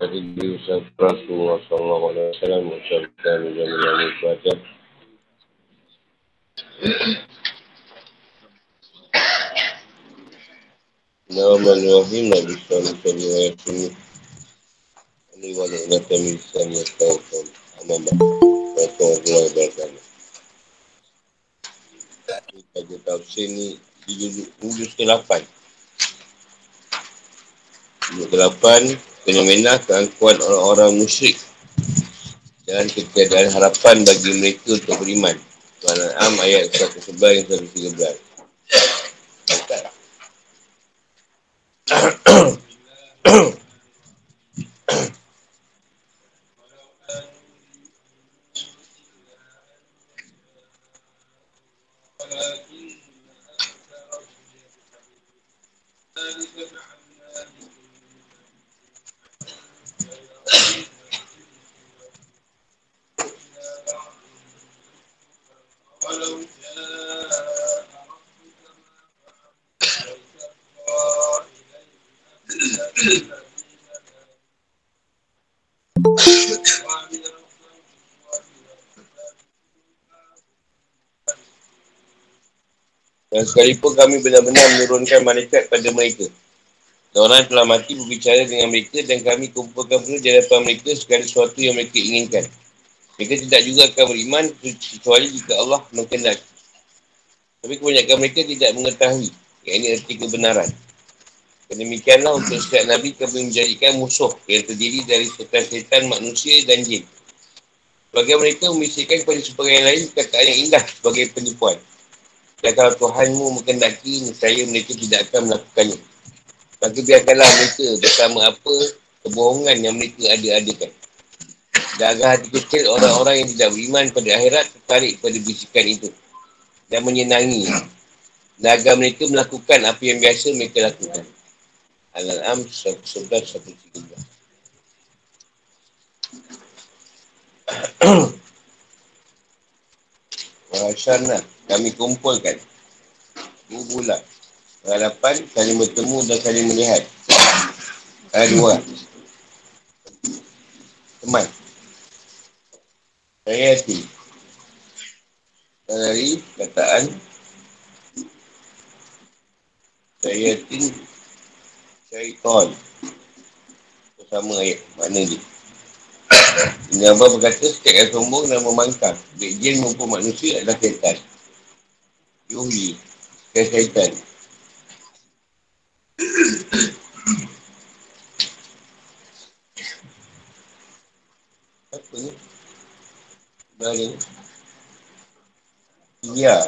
Tadi diusaha Rasulullah SAW mengucapkan dan menyanyi kuasa. Bismillahirrahmanirrahim. Nabi Sallallahu Alaihi Wasallam. Ini wala ina kami sama tauhid. Amamba. Warahmatullahi wabarakatuh. Pada tafsir ni di juz ke-8. Juz ke-8 fenomena keangkuhan orang-orang musyrik dan ketiadaan harapan bagi mereka untuk beriman. Tuhan Am ayat 111 yang 113. Sekalipun kami benar-benar menurunkan malaikat pada mereka. Dan orang telah mati berbicara dengan mereka dan kami kumpulkan penuh di hadapan mereka segala sesuatu yang mereka inginkan. Mereka tidak juga akan beriman kecuali jika Allah mengendaki. Tapi kebanyakan mereka tidak mengetahui yang ini arti kebenaran. Demikianlah untuk setiap Nabi kami menjadikan musuh yang terdiri dari setan-setan manusia dan jin. Bagi mereka membisikkan kepada sebagai lain perkataan yang indah sebagai penipuan. Dan kalau Tuhanmu mengendaki, saya mereka tidak akan melakukannya. Maka biarkanlah mereka bersama apa kebohongan yang mereka ada-adakan. Agar hati kecil orang-orang yang tidak beriman pada akhirat tertarik pada bisikan itu. Dan menyenangi. Agar mereka melakukan apa yang biasa mereka lakukan. Al-An'am 11-113 Wahsyana kami kumpulkan. Dua bulan. Hadapan saling bertemu dan saling melihat. Ada dua. Teman. Saya hati. Dari kataan. Saya hati syaitan sama ayat mana dia. Ini Abah berkata setiap yang sombong dan membangkang. Baik jin maupun manusia adalah syaitan Yuhi Syaitan syaitan. Apa ni? Bagi Ya.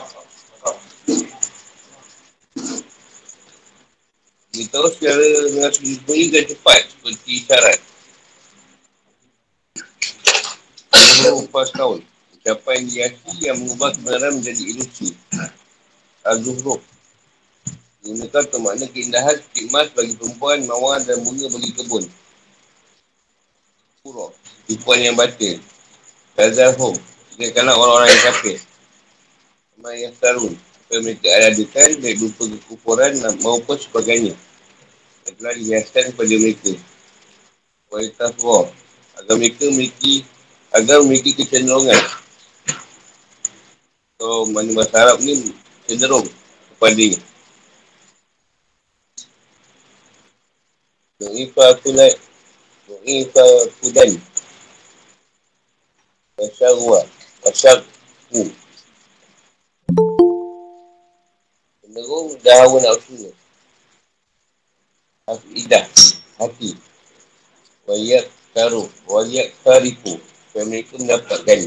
Dia tahu secara dengan sendiri dan cepat seperti syarat. Lepas tahun. Ucapan diaki yang mengubah kebenaran menjadi ilusi Al-Zuhruf Gunakan untuk makna keindahan emas bagi perempuan, mawar dan bunga bagi kebun. Pura. Tipuan yang batil. Kazahum. Sekiranya orang-orang yang kafir. Sama yang sarun. Supaya mereka adakan baik berupa kekufuran maupun sebagainya. Yang telah dihiaskan kepada mereka. Kualitas war. Agar mereka memiliki agar memiliki kecenderungan. So, mana bahasa Arab ni cenderung kepada Mu'ifa kulai Mu'ifa kudai. Wasyarwa Wasyarku Cenderung dah hawa nafsu Hafidah Hati Wayak taruh Wayak tarifu Supaya mereka mendapatkan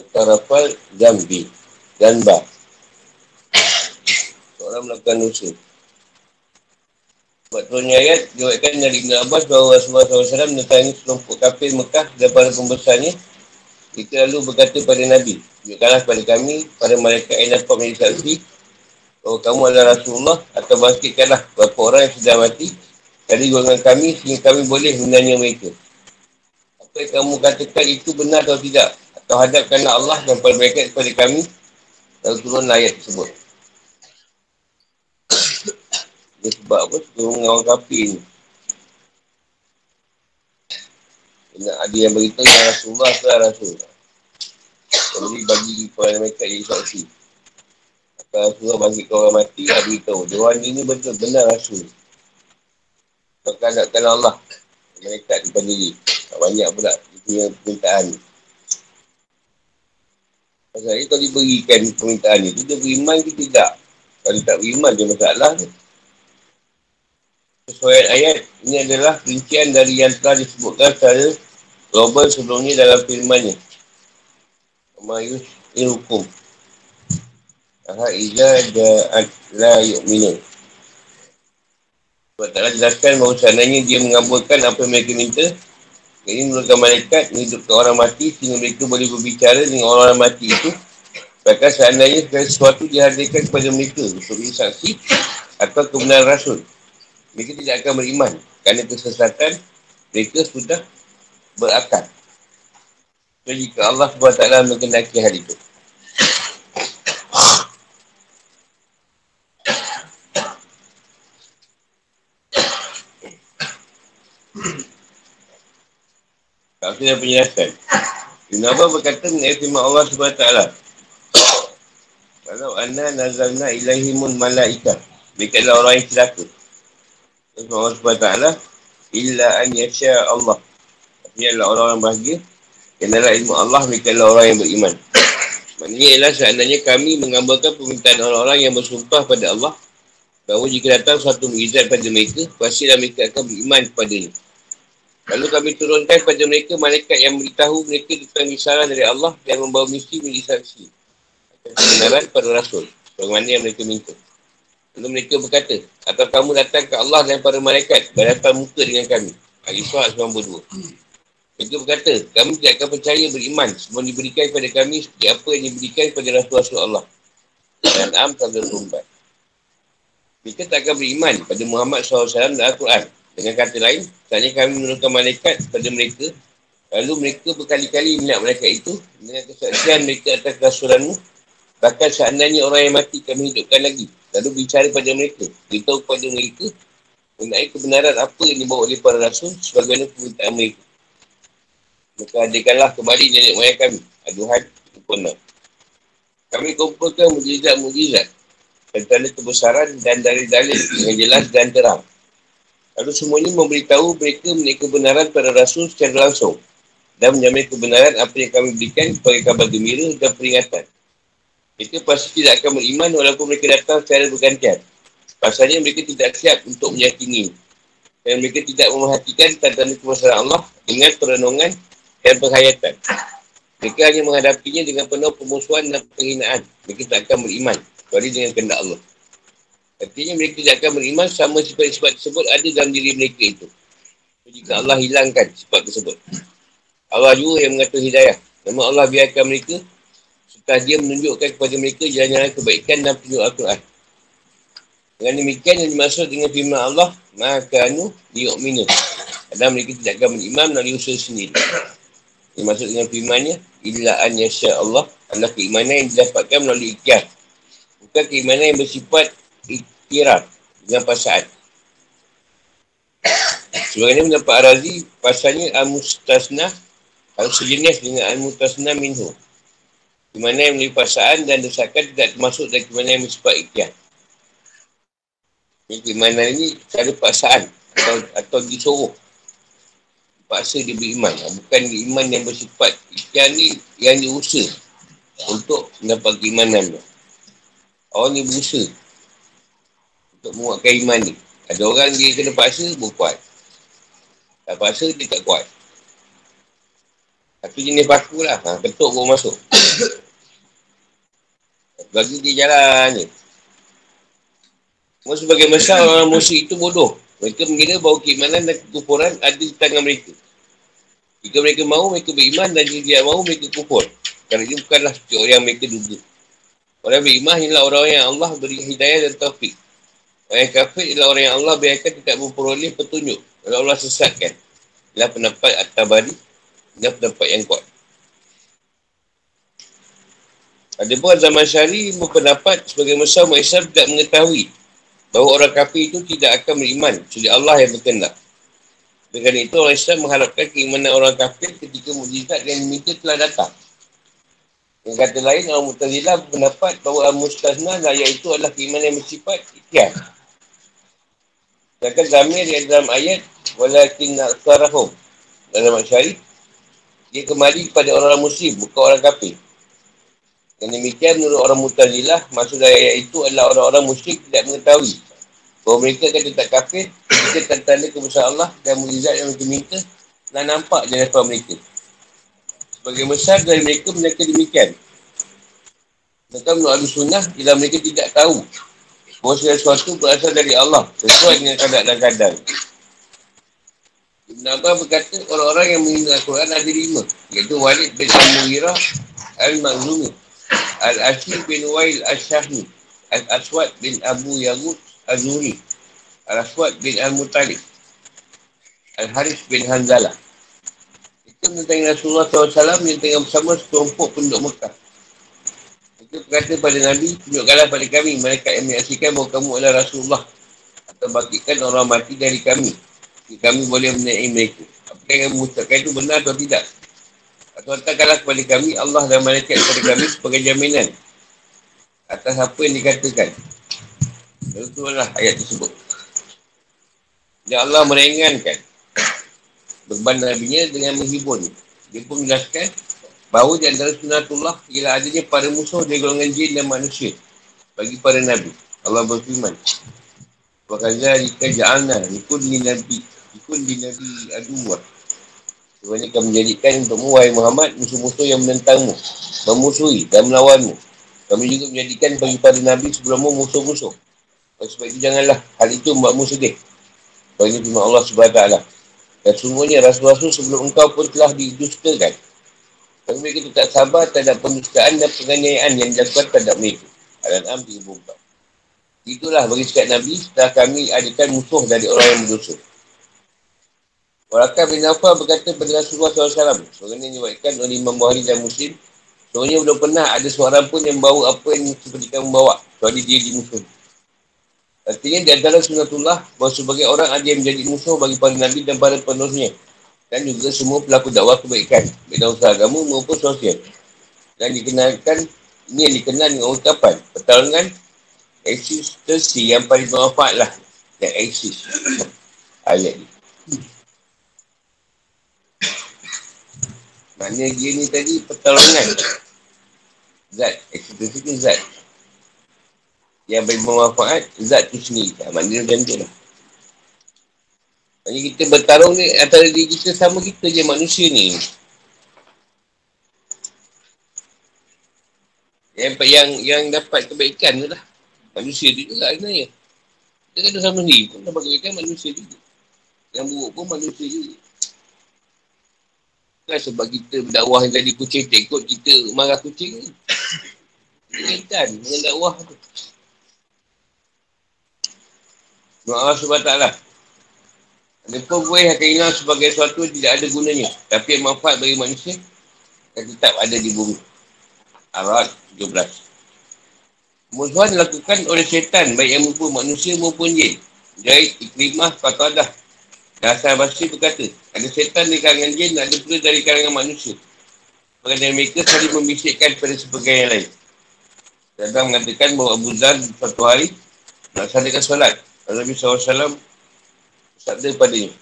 Al-Tarafal Zambi Zanbah orang melakukan dosa. Sebab turunnya ayat, diwakilkan dari Ibn Abbas bahawa Rasulullah SAW menentangi selompok kafir Mekah dan para pembesarnya. Kita lalu berkata pada Nabi, Tunjukkanlah kepada kami, para mereka yang dapat menjadi saksi, bahawa kamu adalah Rasulullah atau bangkitkanlah beberapa orang yang sudah mati dari golongan kami sehingga kami boleh menanya mereka. Apa yang kamu katakan itu benar atau tidak? Atau hadapkanlah Allah dan para mereka kepada kami lalu turun ayat tersebut. Dia sebab apa? Sebab mengawal kapi ni. Nak ada yang beritahu yang Rasulullah ke Rasul. Jadi bagi kepada mereka jadi saksi. Kalau Rasulullah bagi ke orang mati, dia beritahu. Dia orang ini betul, benar Rasul. Maka nak Allah. Mereka di diri. Banyak pula dia punya permintaan ni. Pasal ni kalau diberikan permintaan itu, dia beriman ke tidak? Kalau dia tak beriman, dia masalah ni. Sesuai ayat, ini adalah rincian dari yang telah disebutkan secara global sebelum ni dalam firmannya. Mayus ini hukum. Aha ila ja'at la yu'minun. Sebab taklah jelaskan bahawa seandainya dia mengabulkan apa yang mereka minta, ini menurutkan malaikat menghidupkan orang mati sehingga mereka boleh berbicara dengan orang-orang mati itu. Bahkan seandainya sesuatu dihadirkan kepada mereka untuk saksi atau kebenaran rasul. Mereka tidak akan beriman kerana kesesatan mereka sudah berakal. Jadi jika Allah SWT mengendaki hal itu. Tak kena penjelasan. Ibn Abbas berkata mengenai firman Allah SWT. Kalau anda nazalna ilahimun malaika. Mereka adalah orang yang celaka. Firman Allah SWT. Illa an yasya Allah. Artinya adalah bahagia. Yang adalah ilmu Allah, mereka orang yang beriman. Maksudnya ialah seandainya kami mengambilkan permintaan orang-orang yang bersumpah pada Allah. Bahawa jika datang suatu mengizat pada mereka, pastilah mereka akan beriman kepada ini. Lalu kami turunkan kepada mereka malaikat yang beritahu mereka tentang risalah dari Allah dan membawa misi menjadi saksi. Kebenaran para rasul. Bagaimana yang mereka minta. Lalu mereka berkata, atau kamu datang ke Allah dan para malaikat berhadapan muka dengan kami. Al-Isra' 92. Mereka berkata, kami tidak akan percaya beriman semua diberikan kepada kami seperti apa yang diberikan kepada Rasul Allah. Dan Am 124. Mereka tak akan beriman pada Muhammad SAW dan Al-Quran. Dengan kata lain, tanya kami menurunkan malaikat kepada mereka, lalu mereka berkali-kali melihat malaikat itu dengan kesaksian mereka atas kerasulanmu, bahkan seandainya orang yang mati kami hidupkan lagi, lalu bicara pada mereka, beritahu kepada mereka mengenai kebenaran apa yang dibawa oleh para rasul sebagaimana permintaan mereka. Maka adakanlah kembali nenek moyang kami. Aduhan, sempurna. Kami kumpulkan mujizat-mujizat tentang kebesaran dan dalil-dalil yang jelas dan terang. Lalu semuanya memberitahu mereka mengenai kebenaran pada Rasul secara langsung dan menjamin kebenaran apa yang kami berikan sebagai kabar gembira dan peringatan. Mereka pasti tidak akan beriman walaupun mereka datang secara bergantian. Pasalnya mereka tidak siap untuk meyakini dan mereka tidak memerhatikan tanda-tanda kemasaran Allah dengan perenungan dan penghayatan. Mereka hanya menghadapinya dengan penuh pemusuhan dan penghinaan. Mereka tak akan beriman. Kecuali dengan kendak Allah. Artinya mereka tidak akan beriman sama sifat-sifat tersebut ada dalam diri mereka itu. Jika Allah hilangkan sifat tersebut. Allah juga yang mengatur hidayah. Namun Allah biarkan mereka setelah dia menunjukkan kepada mereka jalan-jalan kebaikan dan penunjuk Al-Quran. Dengan demikian yang dimaksud dengan firman Allah, maka anu diukminu. Dan mereka tidak akan beriman melalui usaha sendiri. Dimaksud dengan firmannya, illa an yasya Allah adalah keimanan yang didapatkan melalui ikhtiar. Bukan keimanan yang bersifat iktiraf dengan pasal. Sebagainya mendapat arazi, pasalnya al-mustasna harus sejenis dengan al-mustasna minhu. Di mana yang melalui pasangan dan desakan tidak termasuk dari mana yang bersifat ikhtiar. Di mana ini cara paksaan atau, atau disuruh. Paksa dia beriman. Bukan iman yang bersifat ikhtiar ni yang diusaha untuk mendapat keimanan. Orang ni berusaha untuk menguatkan iman ni. Ada orang dia kena paksa, berkuat. Tak paksa, dia tak kuat. Tapi jenis paku lah. Ha, ketuk pun masuk. Bagi dia jalan je. Semua sebagai besar orang musyrik itu bodoh. Mereka mengira bahawa keimanan dan kekufuran ada di tangan mereka. Jika mereka mahu, mereka beriman dan jika tidak mahu, mereka kufur. Kerana ini bukanlah seperti orang yang mereka duga. Orang beriman ialah orang yang Allah beri hidayah dan taufik. Orang yang kafir ialah orang yang Allah biarkan tidak memperoleh petunjuk. Kalau Allah sesatkan. Ialah pendapat At-Tabari dan pendapat yang kuat. Ada pun zaman syari berpendapat sebagai Musa Mu'isab tidak mengetahui Bahawa orang kafir itu tidak akan beriman. Jadi Allah yang berkendak. Dengan itu orang Islam mengharapkan keimanan orang kafir ketika mujizat yang diminta telah datang. Yang kata lain, orang Mu'tazilah berpendapat bahawa Al-Mustazna iaitu adalah keimanan yang bersifat ikhtiar. Sedangkan Zamir yang dalam ayat Walakin na'karahum Dalam masyari Dia kembali kepada orang muslim Bukan orang kafir. Dan demikian menurut orang Mu'tazilah Maksud ayat itu adalah orang-orang muslim Tidak mengetahui Bahawa mereka akan tetap kafir Mereka tanda-tanda kebesaran Allah Dan mujizat yang mereka minta Dan nampak di hadapan mereka. Sebagai besar dari mereka Mereka demikian. Mereka menurut sunnah Bila mereka tidak tahu bahawa segala sesuatu berasal dari Allah sesuai dengan kadar dan kadar. Ibn Abbas berkata, orang-orang yang menghina Al-Quran ada lima. Iaitu Walid bin Al-Mughirah Al-Maghzumi Al-Ashir bin Wail Al-Shahmi Al-Aswad bin Abu Yagud Al-Zuri Al-Aswad bin Al-Mutalib Al-Haris bin Hanzalah Itu tentang Rasulullah SAW yang tengah bersama sekelompok penduduk Mekah. Itu berkata pada Nabi, tunjukkanlah pada kami mereka yang menyaksikan bahawa kamu adalah Rasulullah atau bagikan orang mati dari kami kami boleh menaiki mereka. Apakah yang mengucapkan itu benar atau tidak? Atau hantarkanlah kepada kami Allah dan malaikat kepada kami sebagai jaminan atas apa yang dikatakan. Itulah ayat tersebut. Dan Allah meringankan beban Nabi-Nya dengan menghibur. Dia pun menjelaskan bahawa di antara sunatullah ialah adanya para musuh dari golongan jin dan manusia bagi para Nabi. Allah berfirman. Wa kazalika ja'alna likulli nabi Ikut di Nabi Aduwah. Sebenarnya akan menjadikan untuk Wahai Muhammad, musuh-musuh yang menentangmu, memusuhi dan melawanmu. Kami juga menjadikan bagi pada Nabi sebelummu musuh-musuh. Sebab itu janganlah hal itu membuatmu sedih. Bagi firman Allah SWT. Dan semuanya rasul-rasul sebelum engkau pun telah didustakan. Kami mereka tetap sabar terhadap pendustaan dan penganiayaan yang dilakukan terhadap mereka. Al-An'am 34. Itulah bagi setiap Nabi setelah kami adakan musuh dari orang yang berdosa. Warakah bin Affan berkata pada Rasulullah SAW. Seorang ini diwakilkan oleh Imam Bukhari dan Muslim. Seorangnya belum pernah ada seorang pun yang bawa apa yang seperti kamu bawa. Kecuali dia di musuh. Artinya di antara sunatullah bahawa sebagai orang ada yang menjadi musuh bagi para Nabi dan para penuhnya. Dan juga semua pelaku dakwah kebaikan. Beda usaha agama maupun sosial. Dan dikenalkan, ini yang dikenal dengan utapan. Pertolongan eksistensi yang paling bermanfaat lah. Yang eksis. Ayat ni. Maknanya dia ni tadi pertolongan. Zat. Eksekusi tu zat. Yang beri bermanfaat, zat tu sendiri. Maknanya macam tu lah. Maknanya kita bertarung ni antara diri kita sama kita je manusia ni. Yang yang yang dapat kebaikan tu lah. Manusia tu juga sebenarnya. Kita kata sama ni pun dapat kebaikan manusia juga. Yang buruk pun manusia juga. Kan sebab kita berdakwah yang tadi kucing tekut kita marah kucing ni. Kaitan dengan dakwah tu. Doa Allah SWT. Pun boleh akan hilang sebagai sesuatu tidak ada gunanya. Tapi yang manfaat bagi manusia akan tetap ada di bumi. Arad 17. Musuhan dilakukan oleh syaitan baik yang maupun manusia maupun jin. Jahit, iklimah, fatadah, Dasar Basri berkata, ada setan di kalangan jin dan ada pula dari kalangan manusia. Dari mereka saling membisikkan pada sebagian yang lain. Sedang mengatakan bahawa Abu Zar suatu hari melaksanakan solat. Nabi SAW sabda padanya.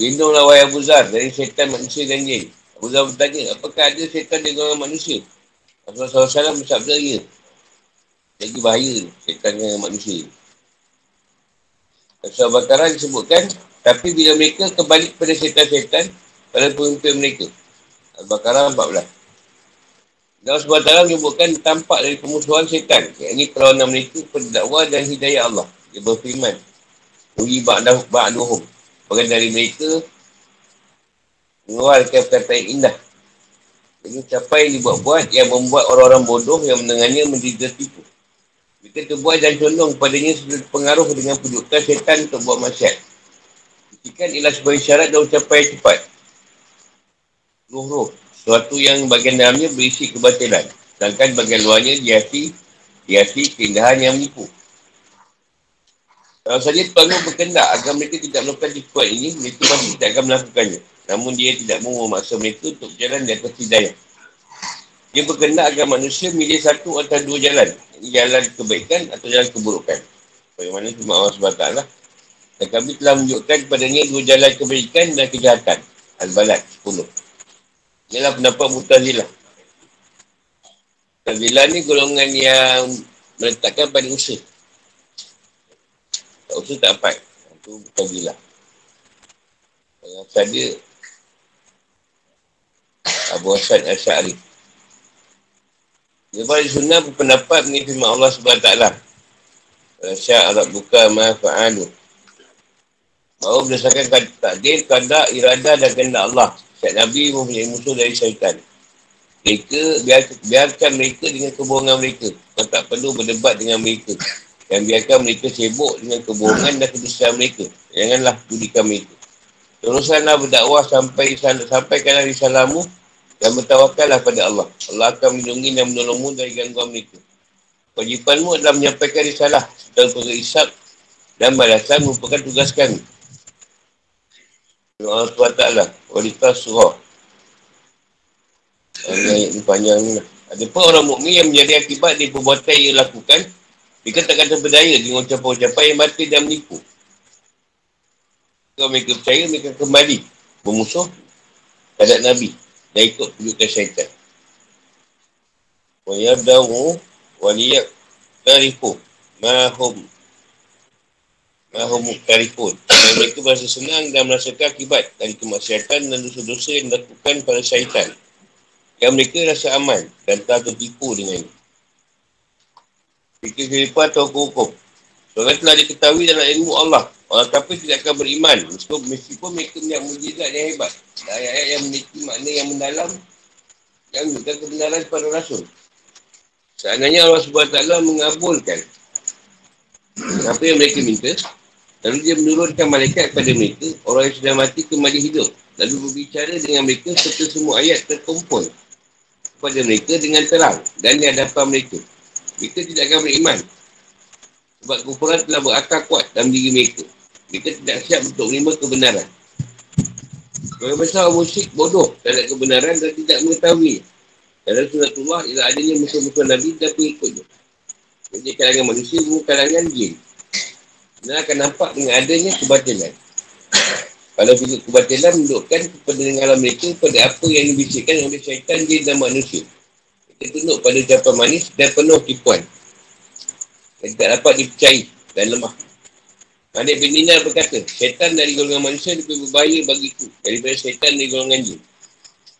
Lindunglah wahai Abu Zar dari setan manusia dan jin. Abu Zar bertanya, apakah ada setan di kalangan manusia? Rasulullah SAW bersabda, ya. Lagi bahaya setan dengan manusia. Rasulullah Bakara disebutkan, tapi bila mereka kembali kepada setan-setan pada pemimpin mereka. Al-Baqarah 14. Dan sebab dalam menyebutkan tampak dari pemusuhan setan. Ini perlawanan mereka pendakwah dan hidayah Allah. Dia berfirman. Uri ba'dah ba'duhum. Bagian dari mereka mengeluarkan kata yang indah. Ini capai yang dibuat-buat yang membuat orang-orang bodoh yang mendengarnya menjadi tertipu. Mereka terbuat dan condong padanya sebagai pengaruh dengan pujukan setan untuk buat masyarakat. Ikan ialah sebagai syarat dan ucapan yang cepat. Ruh-ruh. Suatu yang bagian dalamnya berisi kebatilan. Sedangkan bagian luarnya dihiasi, dihiasi keindahan yang menipu. Kalau saja Tuhan berkendak agar mereka tidak melakukan tipuan ini, mereka pasti tidak akan melakukannya. Namun dia tidak memaksa mereka untuk berjalan di atas hidayah. Dia berkendak agar manusia milih satu atau dua jalan. Jalan kebaikan atau jalan keburukan. Bagaimana cuma Allah SWT lah. Dan kami telah menunjukkan kepadanya dua jalan kebaikan dan kejahatan. Al-Balad 10. Inilah pendapat Mutazilah. Mutazilah ni golongan yang meletakkan pada usaha. Tak usah tak dapat. Itu bukan gila. Yang asal dia Abu Hassan Asyari. Dia balik sunnah berpendapat ni firman Allah SWT. Rasyad Arab buka ma'fa'alu. Bahawa berdasarkan takdir, kandak, irada dan kendak Allah. Syed Nabi mempunyai musuh dari syaitan. Mereka, biar, biarkan mereka dengan kebohongan mereka. Kau tak perlu berdebat dengan mereka. Dan biarkan mereka sibuk dengan kebohongan dan kedustaan mereka. Janganlah tudikan mereka. Teruskanlah berdakwah sampai sampaikanlah risalahmu dan bertawakallah pada Allah. Allah akan melindungi dan menolongmu dari gangguan mereka. Wajibanmu adalah menyampaikan risalah dan pengisap dan balasan merupakan tugas kami. Allah SWT, Walita Surah. Ini panjang ni lah. Ada pun orang mukmin yang menjadi akibat dari perbuatan yang lakukan mereka takkan terberdaya dengan ucapan-ucapan yang batin dan menipu. Kalau mereka percaya, mereka kembali bermusuh terhadap Nabi dan ikut tunjukkan syaitan. Wa yabdahu wa liyak tarifu mahum mahum tarifun. Dan mereka berasa senang dan merasakan akibat dari kemaksiatan dan dosa-dosa yang dilakukan pada syaitan. Yang mereka rasa aman dan tak tertipu dengan ini fikir kehidupan atau hukum. Soalnya telah diketahui dalam ilmu Allah. Orang kafir tidak akan beriman. Meskipun, meskipun mereka punya mujizat yang hebat. Ayat-ayat yang memiliki makna yang mendalam. Yang menunjukkan kebenaran kepada Rasul. Seandainya Allah SWT mengabulkan apa yang mereka minta. Lalu dia menurunkan malaikat kepada mereka. Orang yang sudah mati kembali hidup. Lalu berbicara dengan mereka serta semua ayat terkumpul kepada mereka dengan terang. Dan di hadapan mereka mereka tidak akan beriman. Sebab kufuran telah berakar kuat dalam diri mereka. Mereka tidak siap untuk menerima kebenaran. Kalau besar orang musyrik bodoh terhadap kebenaran dan tidak mengetahui. Dalam suratullah ialah adanya musuh-musuh Nabi dan pengikutnya. Jadi kalangan manusia bukan kalangan jin. Dan akan nampak dengan adanya kebatilan. Kalau fikir kebatilan menunjukkan kependengaran mereka pada apa yang dibisikkan oleh syaitan, jin dan manusia tertunduk pada ucapan manis dan penuh tipuan. Dan tidak dapat dipercayai dan lemah. Malik bin Dinar berkata, syaitan dari golongan manusia lebih berbahaya bagiku daripada syaitan dari golongan jin.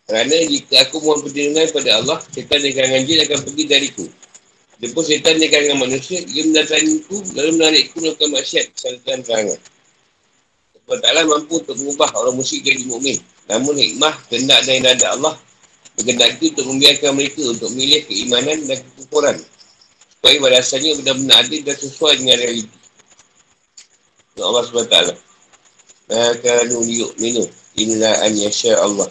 Kerana jika aku mohon perlindungan pada Allah, syaitan dari golongan jin akan pergi dariku. Lepas syaitan dari golongan manusia, ia mendatangiku lalu menarikku melakukan maksiat kesalahan terangan. Sebab taklah mampu untuk mengubah orang musyrik jadi mukmin. Namun hikmah, kendak dan irada Allah berkendaki untuk membiarkan mereka untuk memilih keimanan dan kekufuran. Supaya balasannya benar-benar adil dan sesuai dengan realiti. Untuk Allah SWT maka nuliyuk minum inilah an yasya Allah.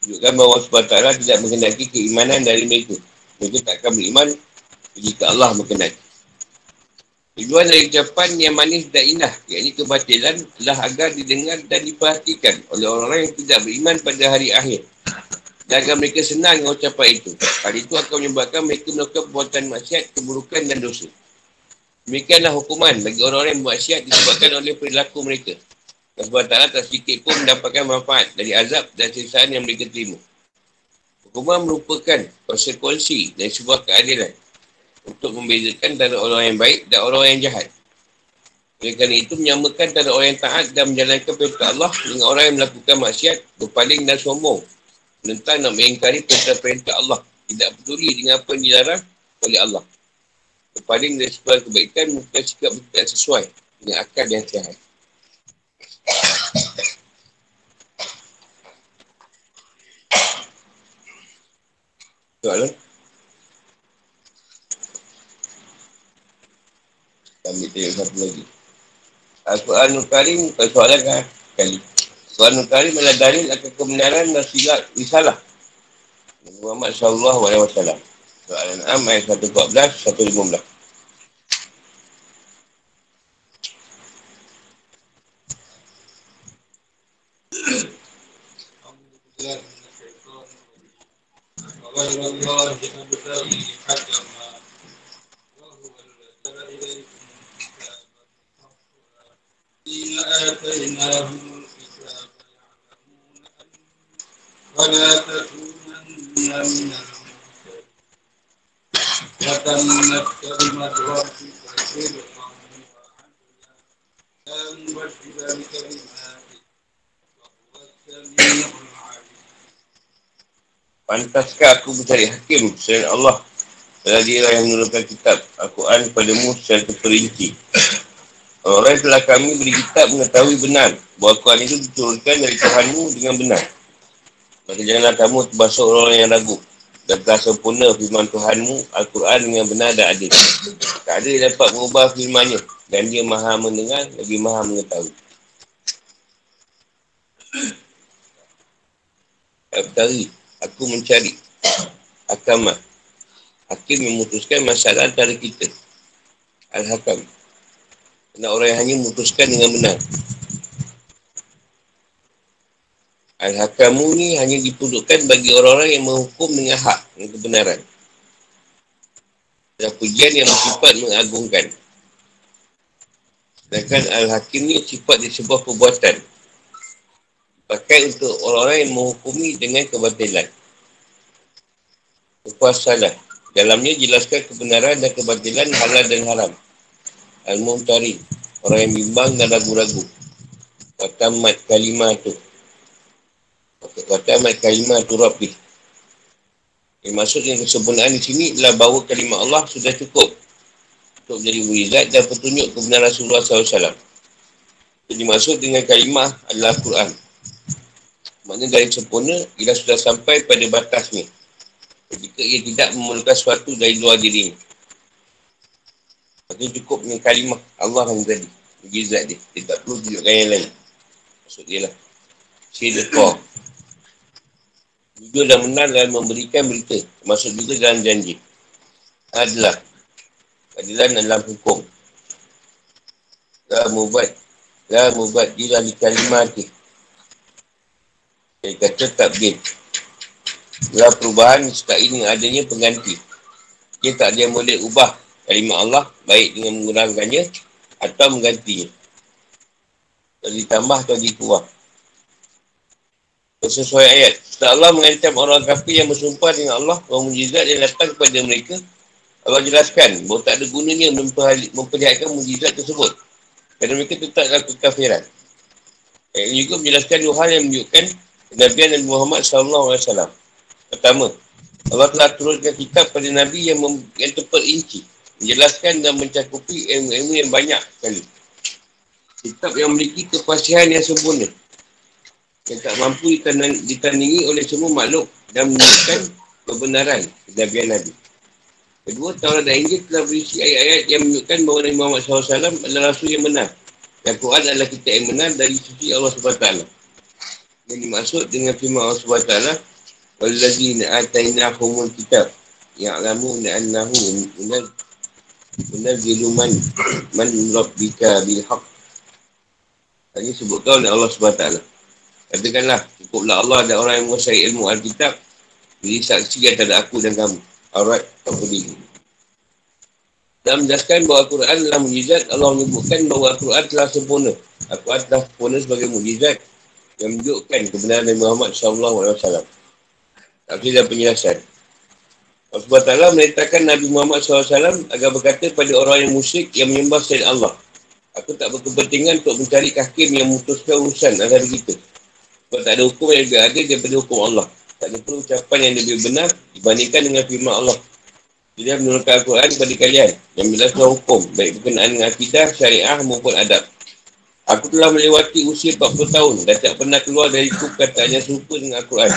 Tunjukkan bahawa SWT tidak berkendaki keimanan dari mereka. Mereka tak akan beriman jika Allah berkendaki Tujuan dari ucapan yang manis dan indah, yakni kebatilan, adalah agar didengar dan diperhatikan oleh orang-orang yang tidak beriman pada hari akhir. Dan agar mereka senang dengan ucapan itu. Hal itu akan menyebabkan mereka melakukan perbuatan maksiat, keburukan dan dosa. Demikianlah hukuman bagi orang-orang yang maksiat disebabkan oleh perilaku mereka. Dan sebab taklah tak sedikit pun mendapatkan manfaat dari azab dan sisaan yang mereka terima. Hukuman merupakan konsekuensi dari sebuah keadilan untuk membezakan antara orang yang baik dan orang yang jahat. Oleh kerana itu menyamakan antara orang yang taat dan menjalankan perintah Allah dengan orang yang melakukan maksiat, berpaling dan sombong menentang nak mengingkari perintah-perintah Allah. Tidak peduli dengan apa yang dilarang oleh Allah. Kepaling dari sebuah kebaikan bukan sikap tidak sesuai dengan akal yang sihat. Soalan? Kami tengok satu lagi. Al-Quranul Karim, soalan kan? Kali. Quran Al-Karim adalah dalil akan kebenaran dan silat risalah. Muhammad SAW. Soal Al-An'am ayat 114, 115. Pantaskah aku mencari hakim selain Allah? Adalah dia yang menurunkan kitab Al-Quran padamu secara terperinci. Orang telah kami beri kitab mengetahui benar Bahawa Al-Quran itu diturunkan dari Tuhanmu dengan benar Maka janganlah kamu terbasuh orang yang ragu. Telah sempurna firman Tuhanmu Al-Quran dengan benar dan adil. Tak ada yang dapat mengubah firmannya. Dan dia maha mendengar, lagi maha mengetahui. Abdari aku mencari akamat hakim memutuskan masalah antara kita. Al-hakam. Kerana orang yang hanya memutuskan dengan benar al-hakamu ni hanya diperlukan bagi orang-orang yang menghukum dengan hak dan kebenaran dan pujian yang bersifat mengagungkan sedangkan al-hakim ni sifat di sebuah perbuatan pakai untuk orang-orang yang menghukumi dengan kebatilan. Lepas salah. Dalamnya jelaskan kebenaran dan kebatilan halal dan haram. Al-Muntari. Orang yang bimbang dan ragu-ragu. Watamat kalimah tu. Watamat kalimah tu rapi. Yang maksud yang kesempurnaan di sini adalah bahawa kalimah Allah sudah cukup untuk menjadi mujizat dan petunjuk kebenaran Rasulullah SAW. Jadi maksud dengan kalimah adalah Quran. Maknanya dari sempurna, ia sudah sampai pada batasnya. Jika ia tidak memerlukan sesuatu dari luar diri. Maka cukup dengan kalimah Allah yang tadi. Mujizat dia. Dia tak perlu tunjukkan yang lain. Maksud dia lah. Syedekah. Jujur dan benar dalam memberikan berita. Termasuk juga dalam janji. Adalah. Keadilan dalam hukum. La mubat. La mubat. Dia di kalimah dia kata takbir. Dalam perubahan sekat ini adanya pengganti. Dia tak ada yang boleh ubah kalimah Allah baik dengan mengurangkannya atau menggantinya. Atau ditambah atau dikurang. Sesuai ayat. Setelah Allah mengancam orang kafir yang bersumpah dengan Allah bahawa mujizat yang datang kepada mereka Allah jelaskan bahawa tak ada gunanya memperlihatkan mujizat tersebut. Kerana mereka tetap dalam kekafiran. Ayat ini juga menjelaskan dua hal yang menunjukkan Nabi Nabi Muhammad SAW. Pertama, Allah telah turunkan kitab pada Nabi yang, mem- yang terperinci. Menjelaskan dan mencakupi ilmu-ilmu yang banyak sekali. Kitab yang memiliki kepastian yang sempurna. Yang tak mampu ditandingi oleh semua makhluk dan menunjukkan kebenaran kenabian Nabi. Kedua, Taurat dan Injil telah berisi ayat-ayat yang menunjukkan bahawa Nabi Muhammad SAW adalah Rasul yang benar. Yang Quran adalah kitab yang benar dari sisi Allah SWT yang dimaksud dengan firman Allah SWT Wallazina atainahumul kitab Ya'lamu na'annahu Unal Unal ziluman Man rabbika bilhaq Ini sebutkan oleh Allah SWT Katakanlah Cukuplah Allah dan orang yang menguasai ilmu Alkitab Jadi saksi antara aku dan kamu Alright, tak boleh dan menjelaskan bahawa Al-Quran adalah mujizat, Allah menyebutkan bahawa Al-Quran telah sempurna. Al-Quran telah sempurna sebagai mujizat yang menunjukkan kebenaran Nabi Muhammad SAW. Tafsir dan penjelasan. Allah SWT menetapkan Nabi Muhammad SAW agar berkata pada orang yang musyrik yang menyembah selain Allah. Aku tak berkepentingan untuk mencari hakim yang memutuskan urusan antara kita. Sebab tak ada hukum yang lebih adil daripada hukum Allah. Tak ada pun ucapan yang lebih benar dibandingkan dengan firman Allah. Dia menurunkan Al-Quran kepada kalian yang menjelaskan hukum baik berkenaan dengan akidah, syariah maupun adab. Aku telah melewati usia 40 tahun dan tak pernah keluar dari ku perkataan yang serupa dengan Al-Quran.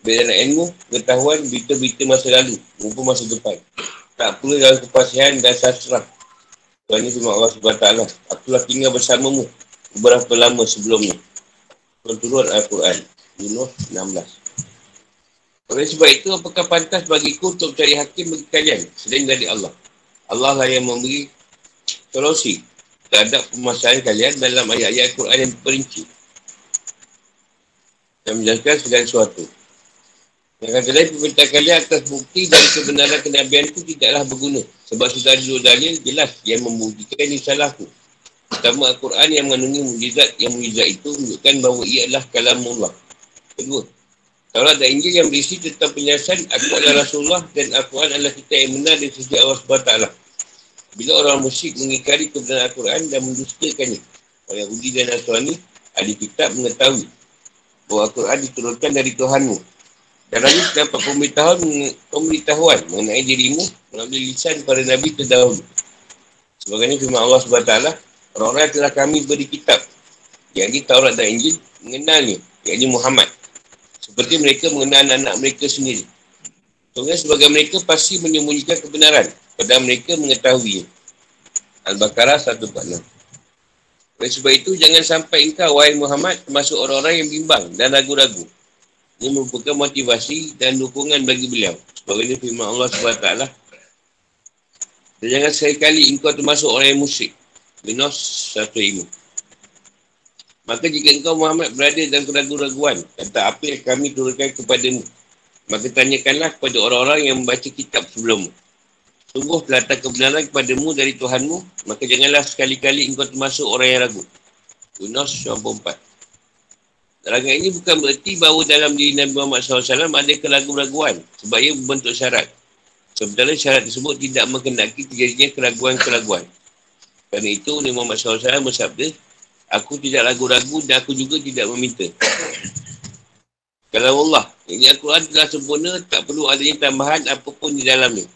Berdana ilmu, pengetahuan, berita-berita masa lalu maupun masa depan. Tak pula dalam kepasihan dan sastra. Tuhan ini firman Allah SWT. Aku telah tinggal bersamamu beberapa lama sebelumnya. Turut Al-Quran. Yunus 16. Oleh sebab itu, apakah pantas bagiku untuk mencari hakim bagi kalian selain dari Allah? Allah lah yang memberi solusi terhadap permasalahan kalian dalam ayat-ayat Al-Quran yang perinci. dan menjelaskan segala sesuatu. Yang kata lain, permintaan kalian atas bukti dan kebenaran kenabian itu tidaklah berguna. Sebab sudah ada dalil jelas yang membuktikan ini salahku. Pertama, Al-Quran yang mengandungi mujizat yang mujizat itu menunjukkan bahawa ia adalah kalamullah. Kedua, Taurat dan Injil yang berisi tentang penjelasan Aku adalah Rasulullah dan Al-Quran adalah kita yang benar dari sisi Allah SWT. Bila orang musyrik mengikari kebenaran Al-Quran dan mendustakannya, orang Yahudi dan Nasrani, ahli kitab mengetahui bahawa Al-Quran diturunkan dari Tuhanmu dan lagi terdapat pemberitahuan, pemberitahuan mengenai dirimu melalui lisan para Nabi terdahulu. Sebagainya firman Allah SWT, orang-orang telah kami beri kitab, yang ini Taurat dan Injil, mengenalnya, yang ini Muhammad. Seperti mereka mengenal anak-anak mereka sendiri. Sebenarnya sebagai mereka pasti menyembunyikan kebenaran, pada mereka mengetahui. Al-Baqarah 146. Oleh sebab itu, jangan sampai engkau, wahai Muhammad, termasuk orang-orang yang bimbang dan ragu-ragu ini merupakan motivasi dan dukungan bagi beliau. Sebab ini firman Allah SWT. Dan jangan sekali-kali engkau termasuk orang yang musyrik. Minus satu ilmu. Maka jika engkau Muhammad berada dalam keraguan-raguan, kata apa yang kami turunkan kepadamu, maka tanyakanlah kepada orang-orang yang membaca kitab sebelummu. Sungguh telah tak kebenaran kepadamu dari Tuhanmu, maka janganlah sekali-kali engkau termasuk orang yang ragu. Yunus 94. Larangan ini bukan berarti bahawa dalam diri Nabi Muhammad SAW ada keraguan-raguan sebab ia membentuk syarat. Sebenarnya syarat tersebut tidak mengendaki terjadinya keraguan-keraguan. Kerana itu Nabi Muhammad SAW bersabda, Aku tidak ragu-ragu dan aku juga tidak meminta. Kalau Allah, ini Al-Quran telah sempurna, tak perlu adanya tambahan apapun di dalamnya.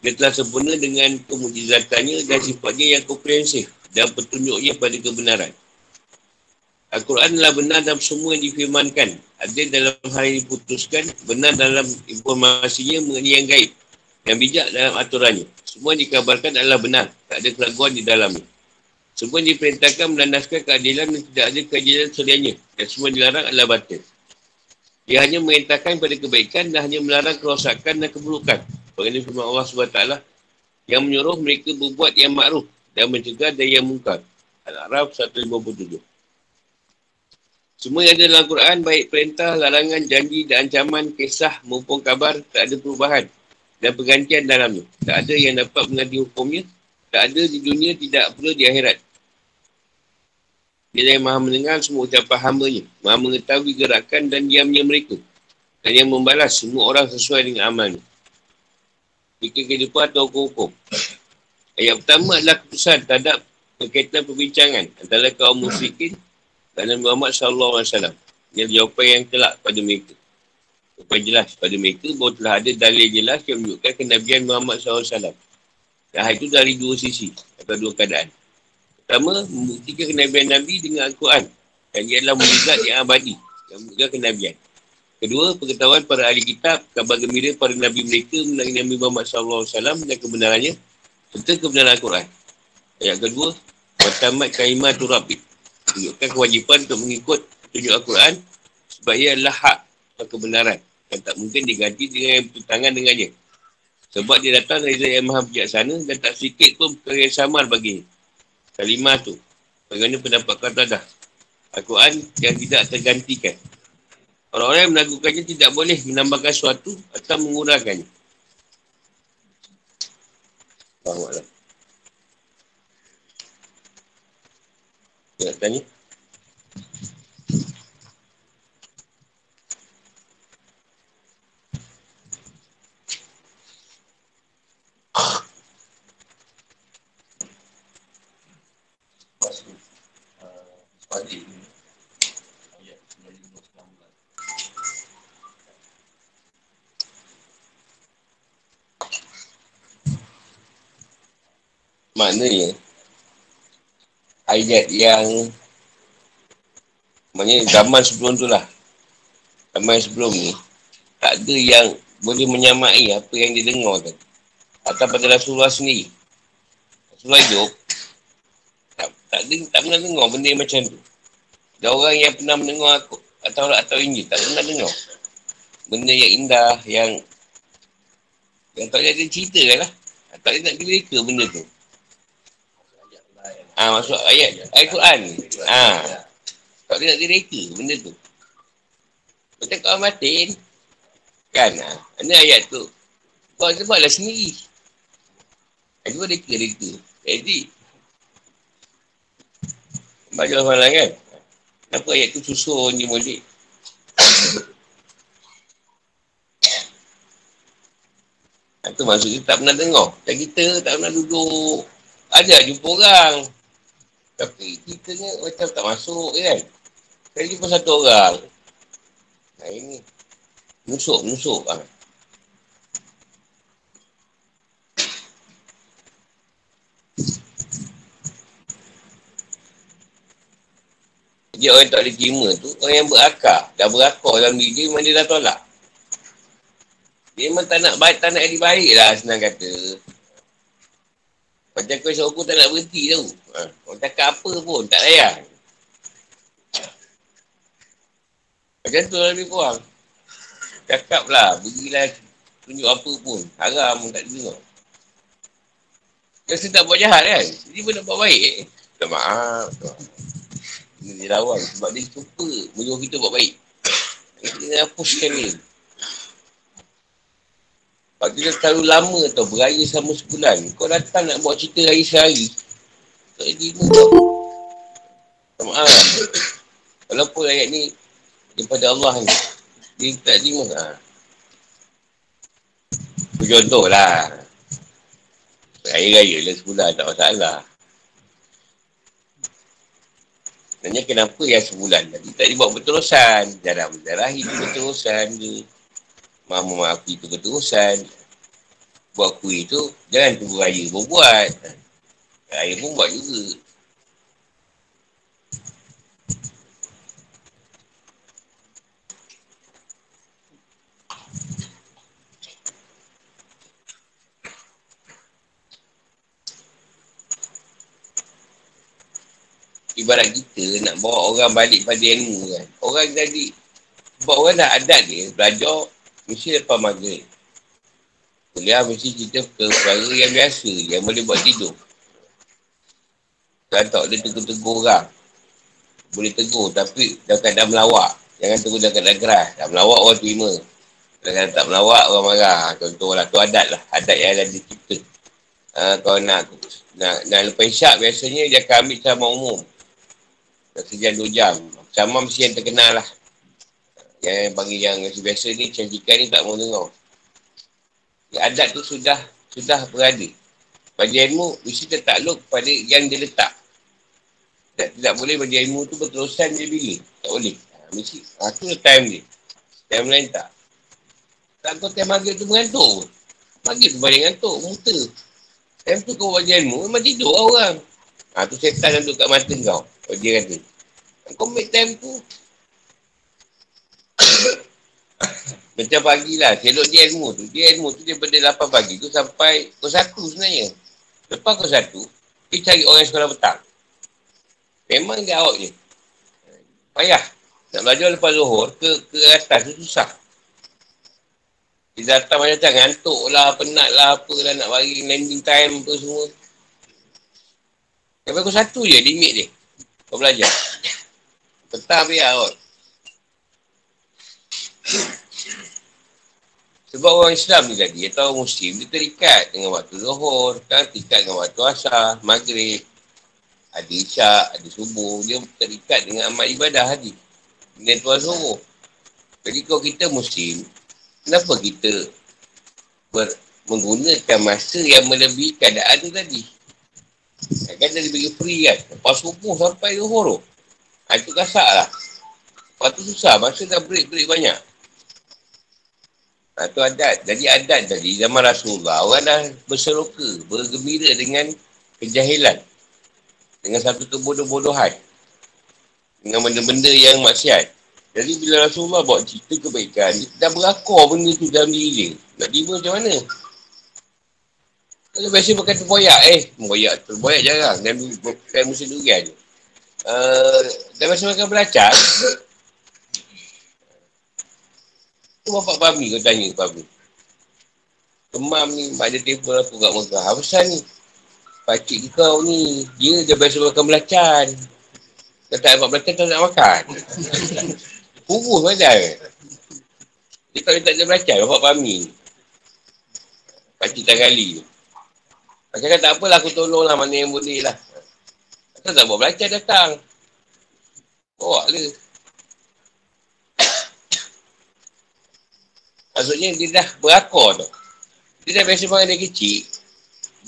Dia telah sempurna dengan kemujizatannya dan sifatnya yang komprehensif dan petunjuknya pada kebenaran. Al-Quran adalah benar dalam semua yang difirmankan. Ada dalam hal yang diputuskan, benar dalam informasinya mengenai yang gaib. Yang bijak dalam aturannya. Semua yang dikabarkan adalah benar. Tak ada keraguan di dalamnya. Semua yang diperintahkan melandaskan keadilan dan tidak ada keadilan selainnya. Dan semua dilarang adalah batin. Dia hanya merintahkan pada kebaikan dan hanya melarang kerosakan dan keburukan. Bagaimana firman Allah SWT yang menyuruh mereka berbuat yang makruh dan mencegah dari yang mungkar. Al-Araf 157. Semua yang ada dalam Al-Quran, baik perintah, larangan, janji dan ancaman, kisah maupun kabar, tak ada perubahan dan pergantian dalamnya. Tak ada yang dapat mengganti hukumnya. Tak ada di dunia, tidak perlu di akhirat. Dia yang maha mendengar semua ucapan hambanya. Maha mengetahui gerakan dan diamnya mereka. Dan yang membalas semua orang sesuai dengan amalnya. Jika kehidupan atau hukum-hukum. Ayat pertama adalah keputusan terhadap berkaitan perbincangan antara kaum musyrikin kerana Muhammad SAW yang jawapan yang telak pada mereka. Jawapan jelas pada mereka bahawa telah ada dalil jelas yang menunjukkan kenabian Muhammad SAW. Dan hal itu dari dua sisi atau dua keadaan. Pertama, membuktikan kenabian Nabi dengan Al-Quran. Dan ia adalah mujizat yang abadi yang menunjukkan kenabian. Kedua, pengetahuan para ahli kitab, kabar gembira para Nabi mereka mengenai Nabi Muhammad SAW dan kebenarannya serta kebenaran Al-Quran. Ayat kedua, Watamat kaimah turabit tunjukkan kewajipan untuk mengikut tunjuk Al-Quran sebab ia adalah hak kebenaran yang tak mungkin diganti dengan yang bertentangan dengannya. Sebab dia datang dari Zat yang maha bijaksana dan tak sedikit pun perkara yang samar bagi kalimah tu. Bagaimana pendapat kata dah. Al-Quran yang tidak tergantikan. Orang-orang yang melakukannya tidak boleh menambahkan sesuatu atau mengurangkannya. Faham Nak tanya? Maknanya ayat yang Maksudnya zaman sebelum tu lah. Zaman sebelum ni Tak ada yang boleh menyamai apa yang dia dengar kan Atau pada Rasulullah sendiri. Rasulullah hidup tak, tak, tak, tak pernah dengar benda yang macam tu. Ada orang yang pernah mendengar aku Atau atau ini tak pernah dengar. Benda yang indah Yang Yang tak ada cerita kan lah. Tak ada nak direka benda tu ha, masuk ayat Al-Quran. Ah. Ha. Tak nak direka benda tu. Macam kawan batin. Kan? Ha? Ini ayat tu. Kau sebablah sendiri. Itu reka-reka. Jadi, baca Allah kan? Kenapa ayat tu susun je boleh? Itu maksud kita tak pernah dengar. Dan kita tak pernah duduk. Ada jumpa orang. Tapi kita ni macam tak masuk kan. Kali jumpa satu orang. Nah ini. Nusuk, nusuk. Ha. Dia orang tak boleh terima tu, orang yang berakar. Dah berakar dalam diri dia, memang dia dah tolak. Dia memang tak nak baik, tak nak jadi baik lah senang kata. Macam kau aku tak nak berhenti tau. Ha. Orang cakap apa pun, tak layan. Macam tu lah lebih kurang. Cakap lah, berilah tunjuk apa pun. Haram pun tak dengar. Dia tak buat jahat kan? Dia pun nak buat baik. Minta maaf. Ini dia lawan sebab dia suka menyuruh kita buat baik. Dia hapuskan ni. Sebab kita terlalu lama tau beraya sama sebulan. Kau datang nak buat cerita hari sehari. Tak jadi. Maaf. Walaupun ayat ni daripada Allah ni. Dia tak terima. Ha. Contoh lah. Raya-raya lah sebulan tak masalah. Tanya kenapa yang sebulan tadi tak dibuat berterusan. Jarang berdarah itu berterusan je. Mama maafi itu berterusan. Buat kuih tu, jangan tunggu raya pun buat. Raya pun buat juga. ibarat kita nak bawa orang balik pada ilmu kan. Orang jadi, sebab orang dah adat dia, belajar mesti lepas maghrib. Kuliah mesti cerita perkara yang biasa, yang boleh buat tidur. Kan tak boleh tegur-tegur orang. Boleh tegur, tapi dah keadaan melawak. Jangan tegur dah keadaan keras. Dah melawak orang terima. Kalau tak melawak, orang marah. Contoh lah, tu adat lah. Adat yang ada di kita. Uh, kalau nak, nak, nak lepas isyak, biasanya dia akan ambil sama umum. Tak sejam dua jam. Sama mesti yang terkenal lah. Yang bagi yang biasa ni, cantikan ni tak mau dengar. Ya, adat tu sudah sudah berada. Bagi ilmu, mesti tertakluk pada yang dia letak. Tak, tidak boleh bagi ilmu tu berterusan dia bila. Tak boleh. Ha, mesti, ha, tu time dia. Time lain tak. Tak kau time maghrib tu mengantuk. Maghrib tu banyak ngantuk, muta. Time tu kau bagi ilmu, memang tidur lah orang. Ha, tu setan yang duduk kat mata kau. Dia kata. Kau make time tu. Macam pagi lah. Selok dia ilmu tu. Dia ilmu tu daripada 8 pagi tu sampai pukul 1 sebenarnya. Lepas pukul 1, dia cari orang sekolah petang. Memang dia awak je. Payah. Nak belajar lepas zuhur ke, ke atas tu susah. Dia datang macam-macam. Ngantuk lah, penat lah, apa lah nak bagi landing time apa semua. Sampai pukul 1 je limit dia. Kau belajar. Petang biar kot. Sebab orang Islam ni tadi, atau Muslim, dia terikat dengan waktu zuhur, kan? terikat dengan waktu asar, maghrib, ada isyak, ada subuh, dia terikat dengan amat ibadah tadi. Dengan tuan suruh. Jadi kalau kita Muslim, kenapa kita ber, menggunakan masa yang melebihi keadaan tu tadi? Kan dia bagi free kan? Lepas subuh sampai zuhur tu. Ha, itu kasak lah. Lepas tu susah. Masa dah break-break banyak. Ha, tu adat. Jadi adat tadi zaman Rasulullah. Orang dah berseroka. Bergembira dengan kejahilan. Dengan satu kebodoh-bodohan. Dengan benda-benda yang maksiat. Jadi bila Rasulullah buat cerita kebaikan, dia dah berakor benda tu dalam diri dia. Nak tiba macam mana? Kalau biasa pakai terboyak, eh, terboyak, terboyak jarang. Dan, dan musim durian. Uh, dah masa makan belacan, tu bapak Bami kau tanya Bami. Kemam ni, mak dia aku kat Mekah. Apa pasal ni? Pakcik kau ni, dia dah biasa makan belacan. Dah tak dapat belacan, tak nak makan. Kurus badan. Dia kalau tak ada belajar, bapak pahami. Pakcik tak kali tu. Macam kata tak apalah aku tolong lah mana yang boleh lah. Kata tak buat belajar datang. Bawa le. Maksudnya dia dah berakor tu. Dia dah biasa bangun dari kecil.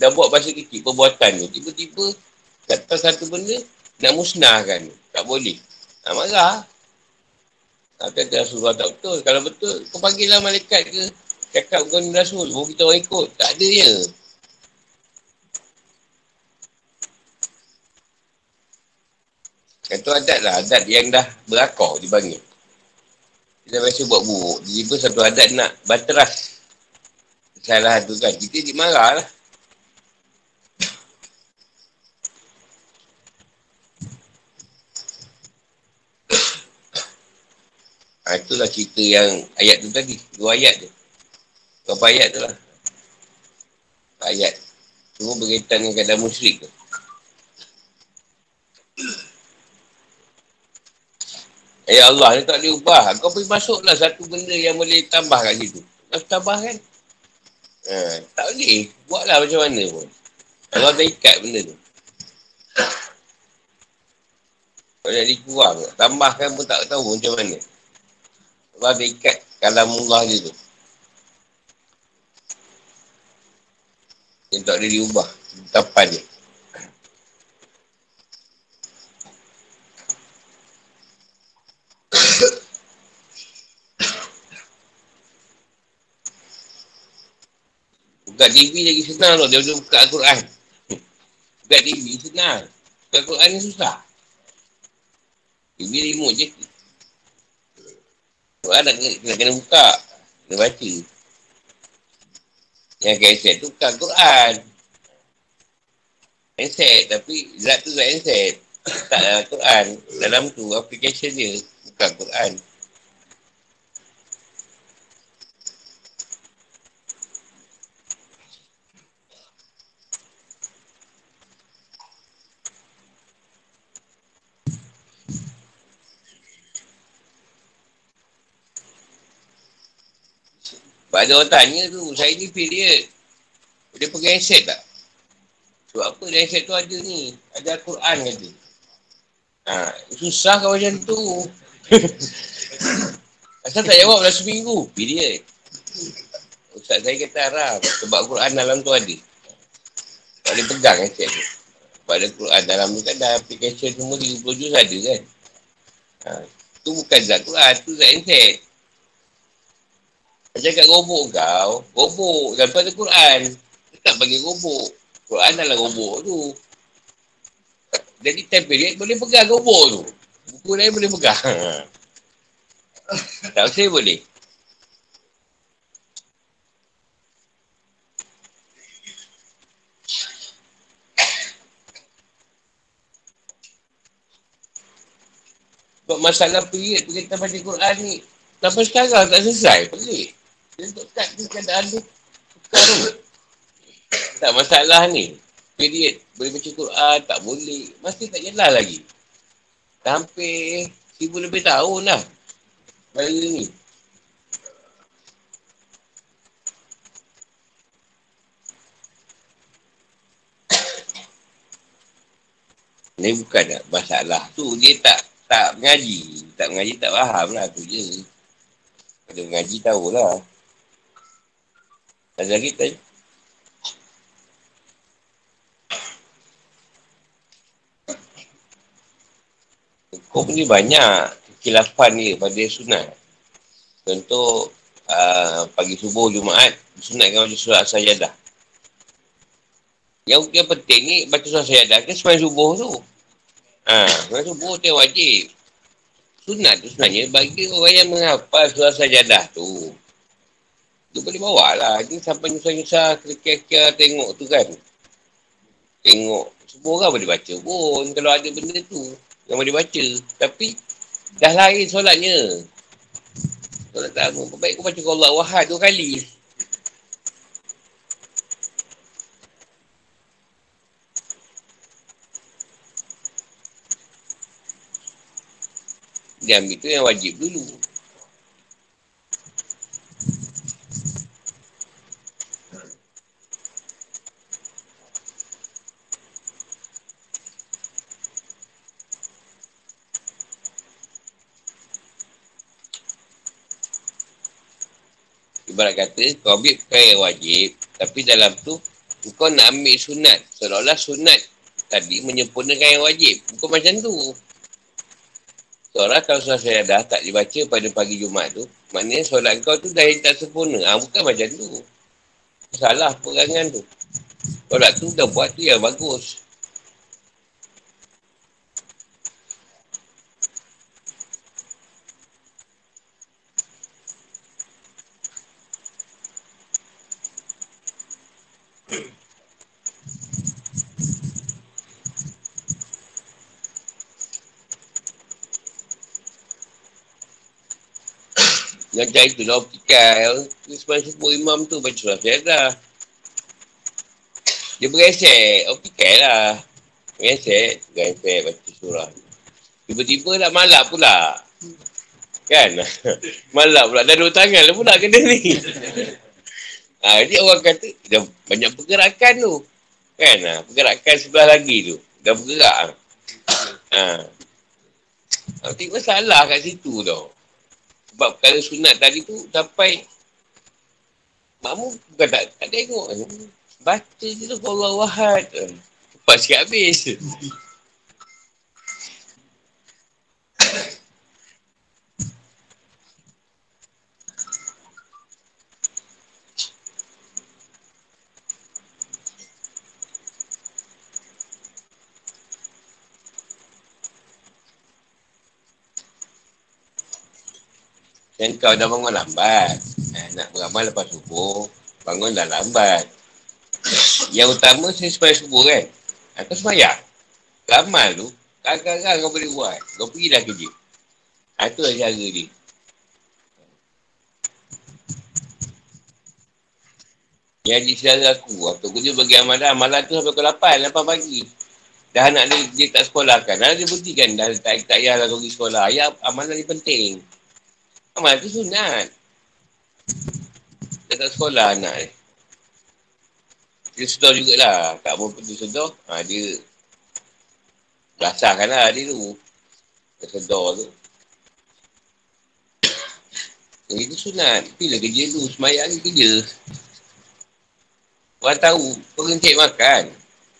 Dah buat bahasa kecil, perbuatan tu. Tiba-tiba kata satu benda, nak musnahkan. Tak boleh. Nak marah. Kata Rasulullah tak betul. Kalau betul, kau panggil lah malaikat ke. Cakap kau ni Rasul. Baru kita orang ikut. Tak ada je. Itu adat lah. Adat yang dah berakor dipanggil. Kita biasa buat buruk. Tiba satu adat nak bateras. Kesalahan tu kan. Kita dimarah lah. Ha, itulah cerita yang ayat tu tadi. Dua ayat tu. Berapa ayat tu lah. Ayat. Semua berkaitan dengan keadaan musyrik tu. Ya Allah, ni tak boleh ubah. Kau pergi masuklah satu benda yang boleh tambah kat situ. Nak tambah kan? Ha, tak boleh. Buatlah macam mana pun. Allah dah ikat benda tu. Kalau nak dikurang, tambahkan pun tak tahu macam mana. Allah ada ikat kalamullah dia tu. Yang tak boleh diubah. Tapan dia. Buka TV lagi senang tau. Dia buka Al-Quran. Buka TV senang. Buka Al-Quran ni susah. TV remote je. Quran nak kena, kena buka. Kena baca. Yang handset tu bukan Quran. Handset tapi zat tu zat handset. Tak dalam Quran. Dalam tu aplikasi dia. Bukan Quran. Sebab ada orang tanya tu, saya ni period. Dia pakai headset tak? Sebab apa dia headset tu ada ni? Ada Al-Quran kata. Ha, susah kau macam tu. Asal tak jawab dah seminggu. Period. Ustaz saya kata haram. Sebab Al-Quran dalam tu ada. Tak boleh pegang headset tu. Sebab ada Quran dalam tu kan dah aplikasi semua 30 juz ada kan. Ha, tu bukan zat Quran, tu zat headset. Macam kat robok kau, robok dalam tu ada Quran. Dia tak bagi robok. Quran dalam robok tu. Jadi period boleh pegang robok tu. Buku lain boleh pegang. tak usah boleh. Sebab masalah period kita baca Quran ni. Sampai sekarang tak selesai. Pelik. Kat tu keadaan tu. Tak masalah ni. Period. Boleh baca Quran, tak boleh. Masih tak jelas lagi. Hampir seribu lebih tahun dah. Bayi ni. Ni bukan tak masalah tu. Dia tak tak mengaji. Tak mengaji tak faham lah tu je. Kalau mengaji tahulah. Ada lagi tanya? Hukum ni banyak kilafan ni pada sunat. Contoh uh, pagi subuh Jumaat sunatkan baca surah sajadah. Yang, yang penting ni baca surah sajadah kan sembahyang subuh tu. Ha, sembahyang subuh tu wajib. Sunat tu sebenarnya bagi orang yang menghafal surah sajadah tu. Tu boleh bawa lah. Ini sampai nyusah-nyusah kira-kira tengok tu kan. Tengok. Semua orang boleh baca pun kalau ada benda tu. Yang boleh baca. Tapi dah lain solatnya. Solat tamu. Baik kau baca Allah Wahad dua kali. Dia ambil tu yang wajib dulu. Ibarat kata, kau ambil perkara wajib, tapi dalam tu, kau nak ambil sunat. Seolah-olah sunat tadi menyempurnakan yang wajib. Bukan macam tu. Seolah kalau solat saya dah tak dibaca pada pagi Jumat tu, maknanya solat kau tu dah yang tak sempurna. Ha, bukan macam tu. Salah perangan tu. Solat tu dah buat tu yang bagus. Ngajar itu lah optikal. Sebab sebut imam tu baca surah syahadah. Dia beresek. Optikal lah. Beresek. Beresek baca surah. Tiba-tiba nak malap pula. Kan? malap pula. Dah dua tangan lah pula kena ni. ha, jadi orang kata, dah banyak pergerakan tu. Kan? Ha, pergerakan sebelah lagi tu. Dah bergerak. Ha. Nanti masalah kat situ tau. Sebab perkara sunat tadi tu sampai makmu bukan tak, tak tengok. Baca je tu Allah wahad. Cepat sikit habis. Yang kau dah bangun lambat. Eh, nak beramal lepas subuh, bangun dah lambat. Yang utama saya supaya subuh kan. Kau semayang. Ramal tu, kadang-kadang kau boleh buat. Kau pergi dah kerja. Itu lah cara dia. Yang di saudara aku, waktu aku bagi amalan, amalan tu sampai pukul 8, 8 pagi. Dah anak dia, dia tak sekolah kan. Dah dia berhenti kan, dah tak, tak payah lah pergi sekolah. Ya, amalan ni penting. Amal tu sunat. Dia tak sekolah anak ni. Dia sedar jugalah. Tak mau pergi sedar. Ha, dia belasahkan lah dia tu. Dia sedar tu. Yang itu sunat. Bila kerja tu, semayang ni kerja. Orang tahu, orang cek makan.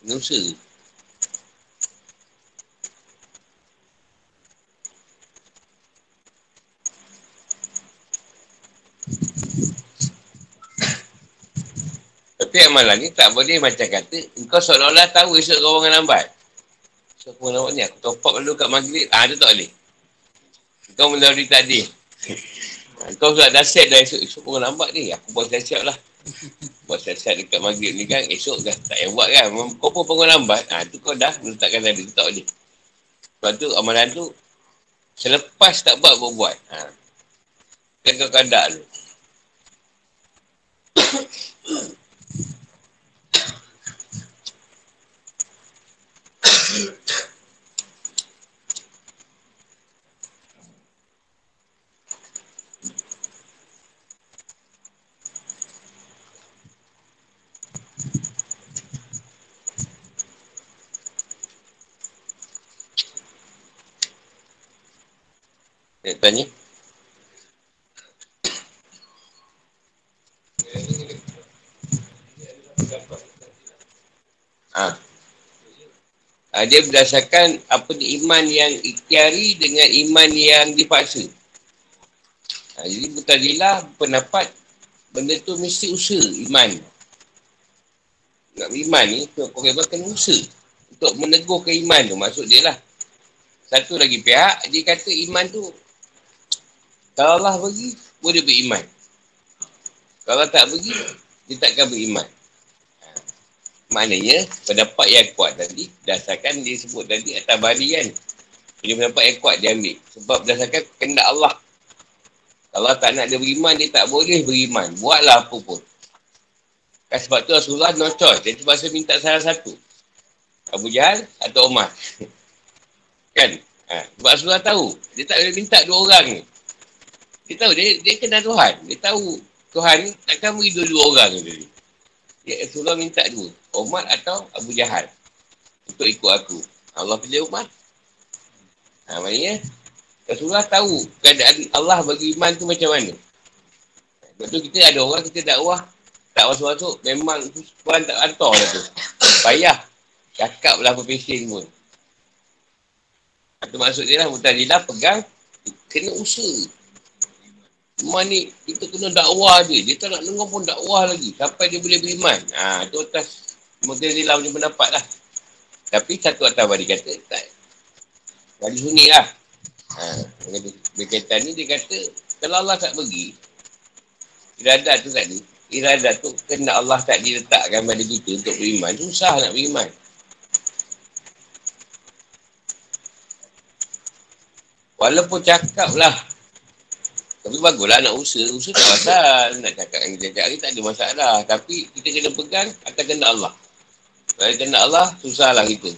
Nusa. Tapi amalan ni tak boleh macam kata, kau seolah-olah tahu esok kau bangun lambat. So, aku lambat ni, aku top up dulu kat maghrib. Ah, tu tak boleh. Kau melalui tadi. kau sudah dah set dah esok. Esok bangun lambat ni. Aku buat siap-siap lah. buat siap-siap dekat maghrib ni kan. Esok dah tak payah buat kan. Kau pun bangun lambat. Ah, tu kau dah letakkan tadi. Tak boleh. Sebab tu amalan tu, selepas tak buat, buat buat. Ha. Kan kau kandak tu. Nak tanya? Ha. Ha, dia berdasarkan apa ni iman yang ikhtiari dengan iman yang dipaksa. Ha, jadi Mutazilah pendapat benda tu mesti usaha iman. Nak iman ni, kau kena kena usaha untuk meneguhkan iman tu. Maksud dia lah. Satu lagi pihak, dia kata iman tu kalau Allah bagi, boleh beriman. Kalau tak bagi, dia takkan beriman. Maknanya, pendapat yang kuat tadi, berdasarkan dia sebut tadi atas bali kan. Dia pendapat yang kuat dia ambil. Sebab berdasarkan kendak Allah. Kalau tak nak dia beriman, dia tak boleh beriman. Buatlah apa pun. Kan sebab tu Rasulullah no choice. Dia terpaksa minta salah satu. Abu Jahal atau Umar. kan? Ha, sebab Rasulullah tahu. Dia tak boleh minta dua orang ni. Dia tahu, dia, dia kenal Tuhan. Dia tahu Tuhan takkan beri dua-dua orang ni. Dia Rasulullah minta dua. Umar atau Abu Jahal. Untuk ikut aku. Allah pilih Umar. Ha, maknanya, Rasulullah tahu keadaan Allah bagi iman tu macam mana. Sebab tu kita ada orang kita dakwah tak masuk-masuk memang Tuhan tak hantar lah tu. Payah. Cakap lah pun. Itu maksud dia lah Mutazilah pegang kena usaha. Iman ni kita kena dakwah je. Dia tak nak dengar pun dakwah lagi sampai dia boleh beriman. Ha, tu atas Mutazilah punya pendapat lah. Tapi satu atas bari kata tak. Bari sunyi lah. Ha, berkaitan ni dia kata kalau Allah tak bagi iradat tu tadi iradat tu kena Allah tak diletakkan pada kita untuk beriman susah nak beriman walaupun cakap lah tapi baguslah nak usaha. Usaha tak pasal. Nak cakap dengan kita cakap tak ada masalah. Tapi kita kena pegang akan kena Allah. Kalau kena Allah susahlah kita.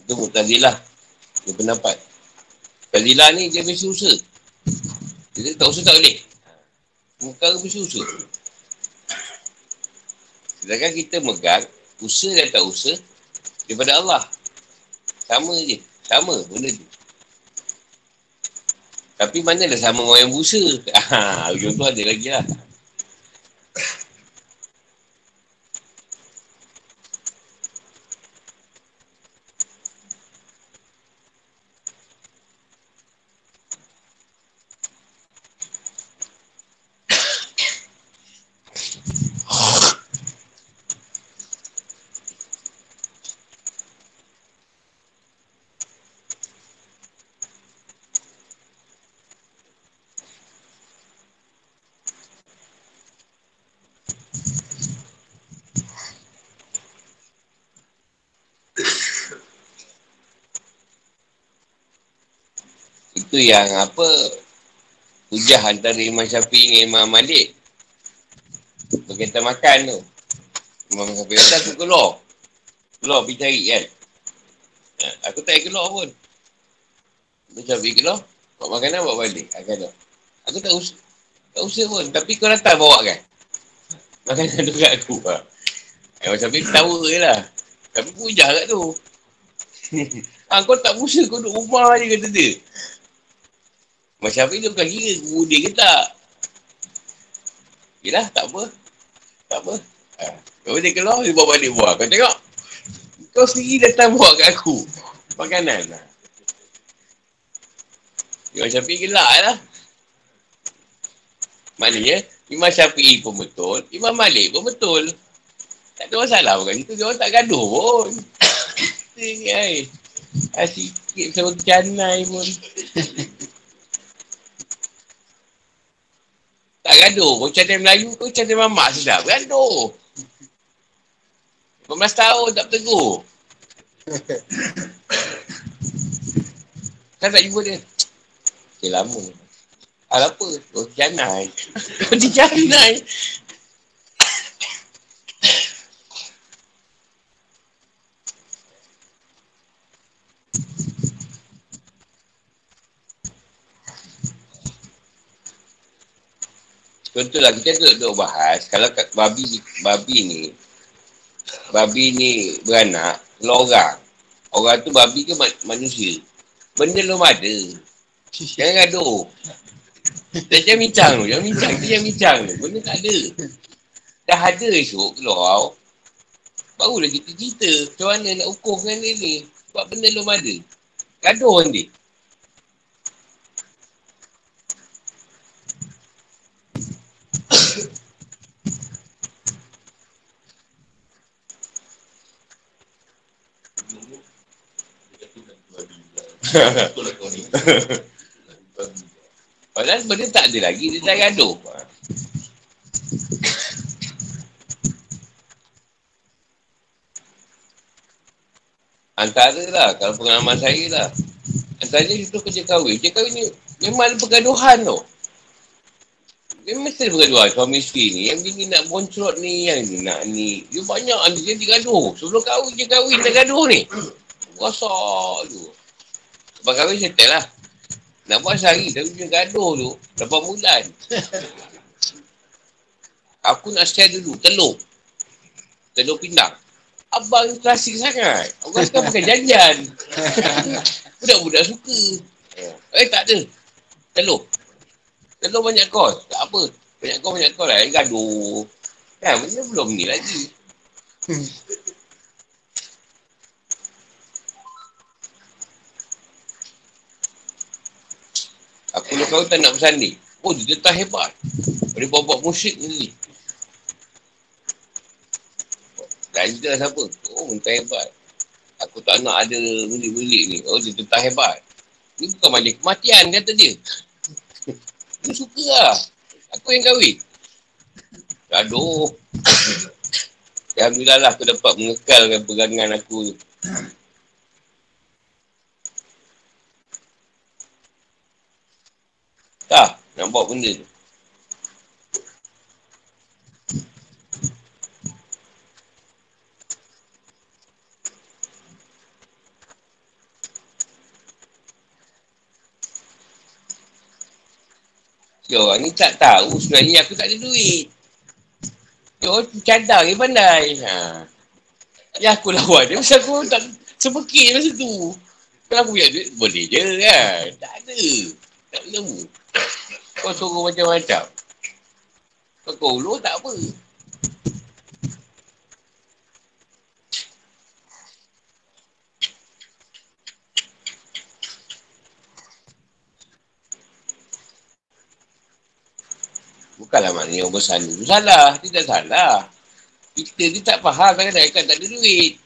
Itu Mu'tazilah. Dia pendapat. Mu'tazilah ni dia mesti usaha. Dia tak usaha tak boleh. Muka mesti usaha. Sedangkan kita megang, usaha dan tak usaha, daripada Allah. Sama je. Sama benda tu. Tapi mana dah sama orang yang berusaha? Haa, ujung tu ada lagi lah. Itu yang apa Hujah antara Imam Syafi'i dengan Imam Malik. Berkaitan makan tu. Imam Syafi'i kata aku keluar. Keluar pergi cari kan? Ha, Aku tak keluar pun. Imam Syafi'i keluar Buat makanan buat balik. Aku tak? Aku tak usah Tak usah pun. Tapi kau datang bawa kan? Makanan tu kat aku ha. Imam Syafi'i tahu je lah. Tapi pujah kat tu. Ha, kau tak usah kau duduk rumah je kata dia. Macam apa dia bukan kira dia ke tak. Yelah, tak apa. Tak apa. Ha. Kalau dia keluar, dia bawa balik buah. Kau tengok. Kau sendiri datang bawa kat aku. Makanan lah. Imam Syafi'i gelak lah. Maknanya, Imam Syafi'i pun betul. Imam Malik pun betul. Tak ada masalah bukan itu. Dia orang tak gaduh pun. Kita ni, ay. Asyik sama canai pun. Tak gaduh. Kau cadai Melayu kau cadai mamak sedap. Gaduh. 15 tahun tak bertegur. kan tak jumpa dia. Okay, lama. Hal apa? Kau canai. Kau canai. Contohlah kita duduk, duduk bahas. Kalau kat babi babi ni babi ni beranak kalau orang orang tu babi ke manusia? Benda belum ada. Jangan gaduh. Jangan bincang tu jangan bincang tu jangan bincang tu. Benda tak ada. Dah ada esok keluar barulah kita cerita macam mana nak dengan dia ni. Sebab benda belum ada. Gaduh nanti Padahal benda tak ada lagi, dia dah gaduh. Antara lah. Kalau pengalaman saya lah. Antara itu kerja kahwin. Kerja kahwin ni memang ada pergaduhan tau. Dia mesti ada pergaduhan. Suami isteri ni. Yang ni nak boncrot ni. Yang ni nak ni. Dia banyak. Dia digaduh. Sebelum kahwin je kahwin dah gaduh ni. Rasak tu. Sebab kahwin settle lah. Nak buat sehari. Tapi dia gaduh tu. Dapat bulan. Aku nak share dulu. Telur. Telur pindang. Abang klasik sangat. Orang sekarang pakai janjan. Budak-budak suka. Eh, tak ada. Telur. Telur banyak kos. Tak apa. Banyak kos, banyak kos lah. Gaduh. Kan, benda belum ni lagi. Aku nak kau tak nak bersanding. Oh, dia tak hebat. Boleh buat-buat musik ni. Tanya siapa? Oh, mentah hebat. Aku tak nak ada milik-milik ni. Oh, dia tentang hebat. Ni bukan macam kematian, kata dia. dia suka lah. Aku yang kahwin. Aduh. Alhamdulillah lah aku dapat mengekalkan pegangan aku ni. Tak, nak buat benda tu. Dia orang ni tak tahu sebenarnya aku tak ada duit. Dia orang cadang ni pandai. Ha. Ya aku lawan dia pasal aku tak sepekit masa tu. Kalau aku punya duit boleh je kan. Tak ada. Tak nemu. Kau suruh macam-macam. Kau ulur tak apa. Bukanlah maknanya orang bersana tu salah. Dia tak salah. Kita ni tak faham kadang-kadang tak ada duit.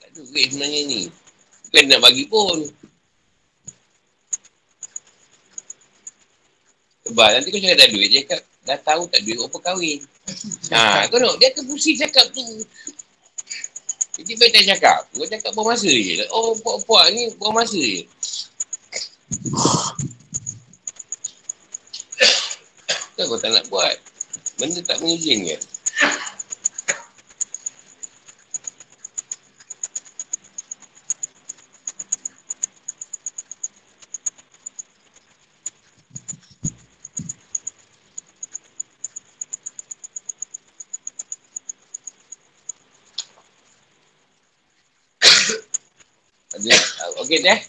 Tak ada duit sebenarnya ni. Bukan nak bagi pun. Sebab nanti kau cakap tak duit, dia cakap dah tahu tak duit apa kahwin. Ha, kau nak, dia akan pusing cakap tu. Jadi baik tak cakap. Kau cakap buang masa je. Oh, puak-puak ni buang masa je. Kan kau tak nak buat. Benda tak mengizinkan. Okey deh.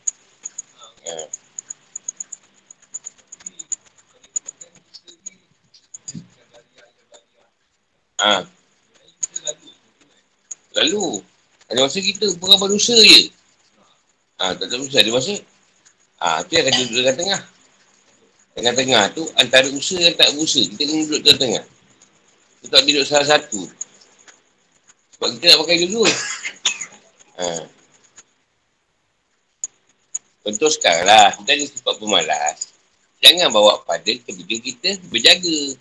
Ha. Lalu. Ada masa kita bukan manusia je. Ha, tak ada masa. Ada masa. Ha, tu yang akan duduk tengah. Tengah-tengah tu antara usaha dan tak usaha. Kita kena duduk tengah-tengah. Kita tak duduk salah satu. Sebab kita nak pakai dua-dua. Ha. Contoh sekarang lah. Kita ada sifat pemalas. Jangan bawa pada ketika kita berjaga.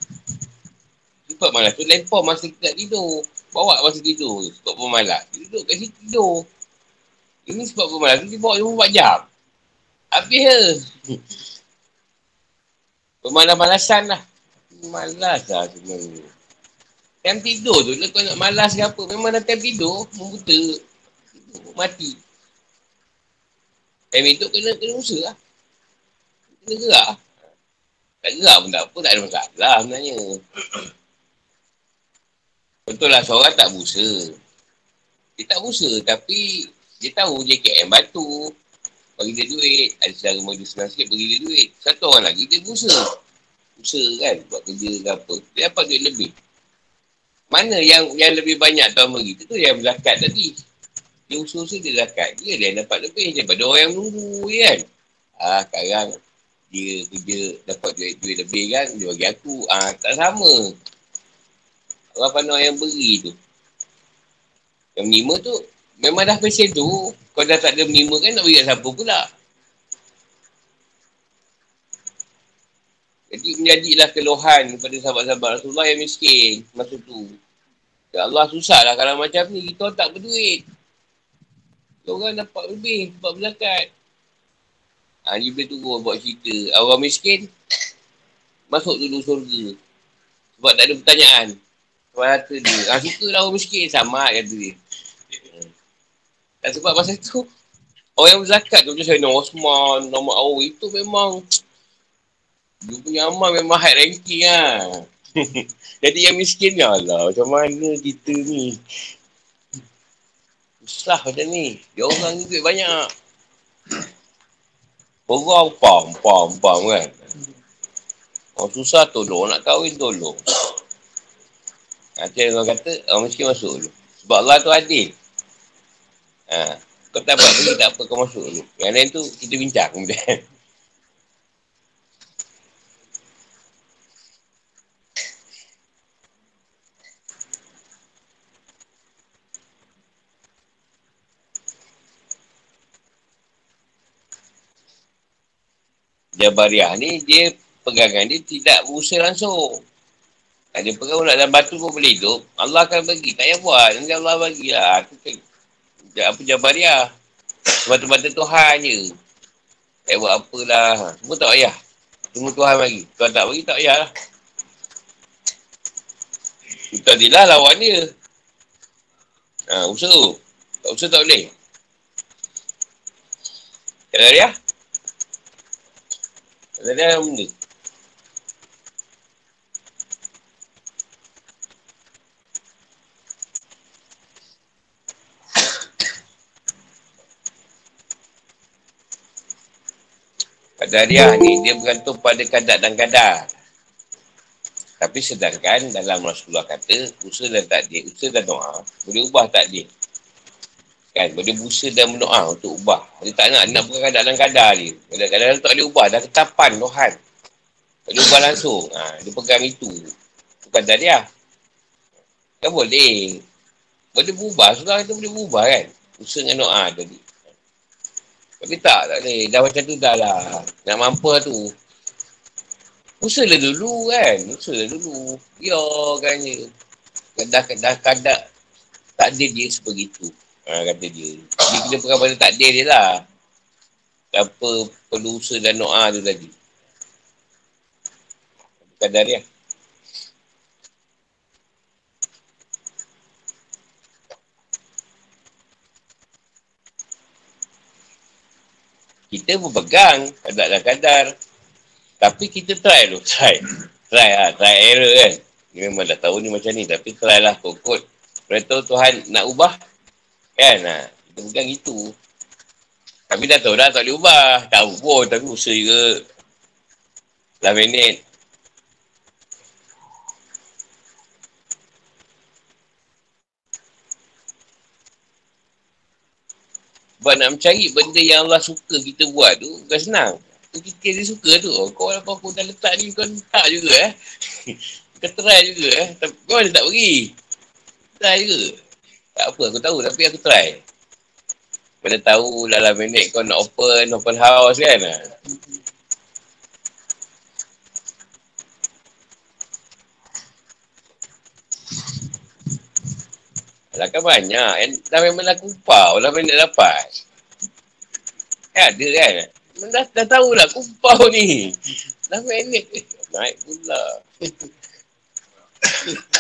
Sebab malas tu lempar masa kita nak tidur. Bawa masa tidur. Sebab pemalas. Dia duduk kat situ tidur. Ini sebab pemalas tu dia bawa 24 jam. Habis je. Pemalas-malasan lah. Malas lah sebenarnya. Time tidur tu lah kau nak malas ke apa. Memang dah time tidur. Membuta. Mati. Time hidup kena, kena usaha lah. Kena gerak. Tak gerak pun tak apa. Tak ada masalah sebenarnya. Betul lah seorang tak busa. Dia tak busa tapi dia tahu JKM batu. Bagi dia duit. Ada secara dia senang sikit bagi dia duit. Satu orang lagi dia busa. Busa kan buat kerja ke apa. Dia dapat duit lebih. Mana yang yang lebih banyak tuan bagi tu, tu yang berzakat tadi. Dia usaha-usaha dia zakat. Dia dia dapat lebih daripada orang yang nunggu kan. Ah sekarang dia kerja dapat duit, duit lebih kan. Dia bagi aku. Ah tak sama. Orang pandang yang beri tu. Yang menima tu, memang dah pesen tu. Kau dah tak ada menima kan nak kat siapa pula. Jadi menjadilah keluhan kepada sahabat-sahabat Rasulullah yang miskin masa tu. Ya Allah susah lah kalau macam ni, kita tak berduit. Orang dapat lebih sebab berzakat. Ha, Jibril turun buat cerita. Orang miskin, masuk dulu surga. Sebab tak ada pertanyaan. Sebab harta dia. Ha, suka lah orang miskin. Sama kata dia. Dan sebab masa tu, orang yang berzakat tu macam saya Osman, nama Awi itu memang dia punya amal memang high ranking lah. Jadi yang miskin ya Allah, macam mana kita ni? Susah macam ni. Dia orang ni duit banyak. Orang pam, pam, pam kan. Orang susah tolong, nak kahwin tolong. Nanti orang kata, orang miskin masuk dulu. Sebab Allah tu adil. Ha. Kau tak dapat beli, tak apa, kau masuk dulu. Yang lain tu, kita bincang. Jabariah ni, dia pegangan dia tidak berusaha langsung. Dia pegang nak dalam batu pun boleh hidup. Allah akan bagi. Tak payah buat. Nanti Allah bagilah. Itu kan. Apa Jabariah. Semata-mata Tuhan je. Tak buat apalah. Semua tak payah. Semua Tuhan bagi. Tuhan tak bagi, tak payah lah. Kita adilah lawan dia. Ha, usaha. Tak usaha tak boleh. Kenapa Kenapa dia benda? Qadariah ni dia bergantung pada kadar dan kadar. Tapi sedangkan dalam Rasulullah kata, usaha dan takdir, usaha dan doa, boleh ubah takdir. Kan, boleh berusaha dan berdoa untuk ubah. Dia tak nak, nak bukan kadar dan kadar dia. Kadang-kadang tak boleh ubah, dah ketapan Tuhan. Tak boleh ubah langsung. Ha, dia pegang itu. Bukan dia. Kan boleh. Boleh berubah, sudah kita boleh berubah kan. Usaha dengan doa tadi. Tapi tak, tak boleh. Dah macam tu dah lah. Nak mampu lah tu. Usaha dulu kan. Usaha dulu. Ya kan je. Kadang-kadang kadang tak ada dia sebegitu. Ha, kata dia. Dia kena pegang pada takdir dia lah. Apa perlu usaha dan doa tu tadi. Kadar dia. kita berpegang kadar-kadar. Tapi kita try tu, try. Try lah, try error kan. Dia memang dah tahu ni macam ni, tapi try lah kot-kot. Lepas Tuhan nak ubah, kan? Ha, kita pegang itu. Tapi dah tahu dah tak boleh ubah. Tahu pun, tapi usaha juga. Dah minit. Sebab nak mencari benda yang Allah suka kita buat tu, bukan senang. Tu kita dia suka tu. Oh, kau apa aku dah letak ni, kau tak juga eh. kau try juga eh. Tapi kau tak pergi. Try juga. Tak apa, aku tahu tapi aku try. Pada tahu dalam minit kau nak open, open house kan. Lah kan banyak. Yang dah memang dah. Dah memang nak dapat. Kan ada kan? Dah, dah tahu lah kupau ni. Dah minit. Naik pula.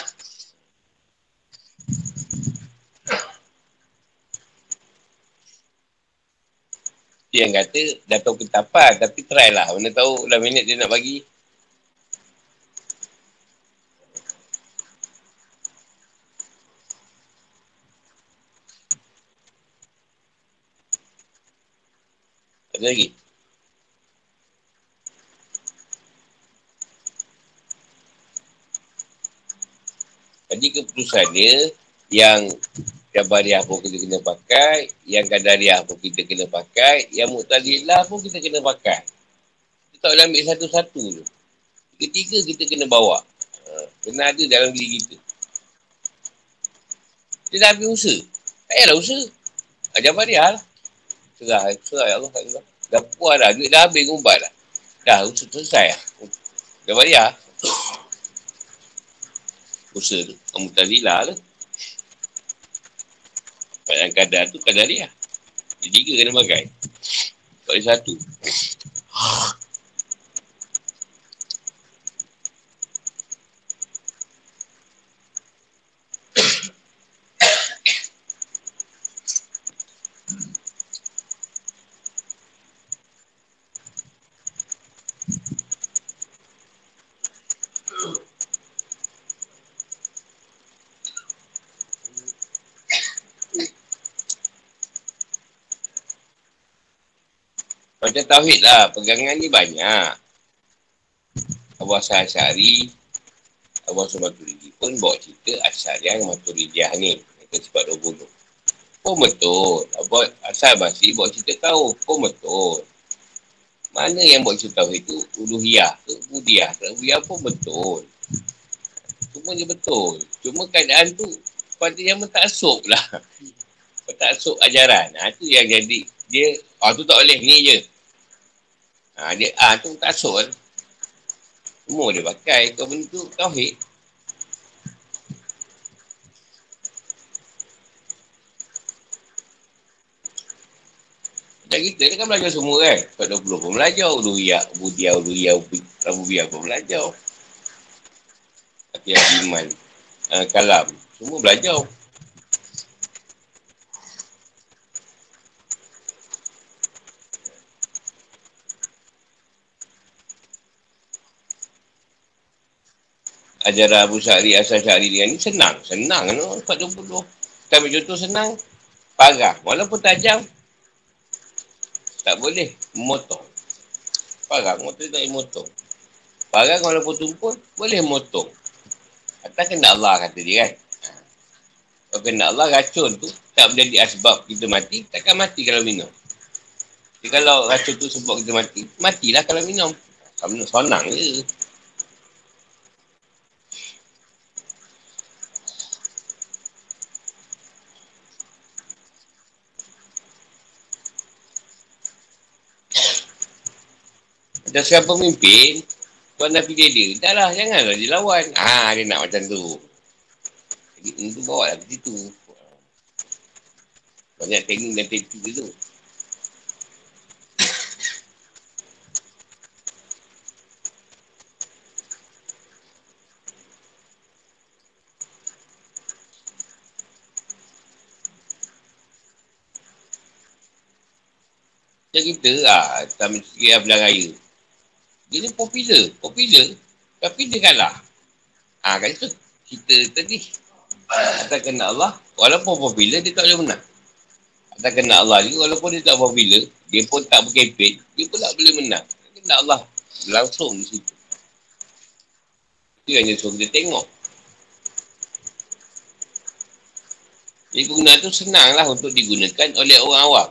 Dia yang kata dah tahu ketapan tapi try lah. Mana tahu dah minit dia nak bagi. Ada lagi? Jadi keputusan dia yang Jabariah pun kita kena pakai, yang Kadariah pun kita kena pakai, yang Mu'tadilah pun kita kena pakai. Kita tak boleh ambil satu-satu tu. Ketiga kita kena bawa. Ha, kena ada dalam diri kita. Dia dah ambil usaha. Tak payahlah usaha. Jabariah lah. Serah, serah ya Allah. Allah. Dah puas dah. Duit dah habis ngumpat dah. Dah, usaha selesai lah. Dah bayar. Usaha tu. Zila lah. Yang kadar tu kadar dia. Dia tiga kena pakai. Tak boleh satu. Macam Tauhid lah. Pegangan ni banyak. Abu Asal Asyari, Abu Asal Maturidi pun bawa cerita Asyariah Maturidiah ni. Itu sebab 20. Pun betul. Abu Asal Basri bawa cerita tahu. Pun betul. Mana yang buat cerita tahu itu? Uluhiyah ke Budiah. Uluhiyah pun betul. Cuma dia betul. Cuma keadaan tu pada yang mentasuk lah. Mentasuk ajaran. Ha, tu yang jadi. Dia, ah tu tak boleh. Ni je. Ha, dia A tu kasut. Semua dia pakai. Kau benda tu tauhid. Dan kita ni kan belajar semua kan. 420 pun belajar. Uluhiyah, Budiya, Uluhiyah, Rabubiyah pun belajar. Hati iman. Uh, kalam. Semua belajar. Ajaran Abu Syari, Asal Syari dia ni senang. Senang kan? 40. Kita ambil contoh senang. Parah. Walaupun tajam, tak boleh memotong. Parah, motor tak boleh motong. Parah walaupun tumpul, boleh motong. Kata kena Allah kata dia kan. Kalau kena Allah racun tu, tak menjadi asbab kita mati, takkan mati kalau minum. Jadi kalau racun tu sebab kita mati, matilah kalau minum. Kalau minum sonang je. Macam sekarang pemimpin, tuan dah pilih dia. Dah lah, janganlah dia lawan. Ah, dia nak macam tu. Jadi, ini tu bawa lah ke situ. Banyak teknik dan teknik tu. Macam kita lah, tak mesti lah belah raya. Dia ni popular. Popular. Tapi dia kalah. Ha, kan itu kita tadi. Atas kena Allah. Walaupun popular, dia tak boleh menang. Atas kena Allah ni, walaupun dia tak popular, dia pun tak berkepit, dia pun tak boleh menang. Kena Allah. Langsung di situ. Itu yang dia suruh kita tengok. Jadi guna tu senanglah untuk digunakan oleh orang awam.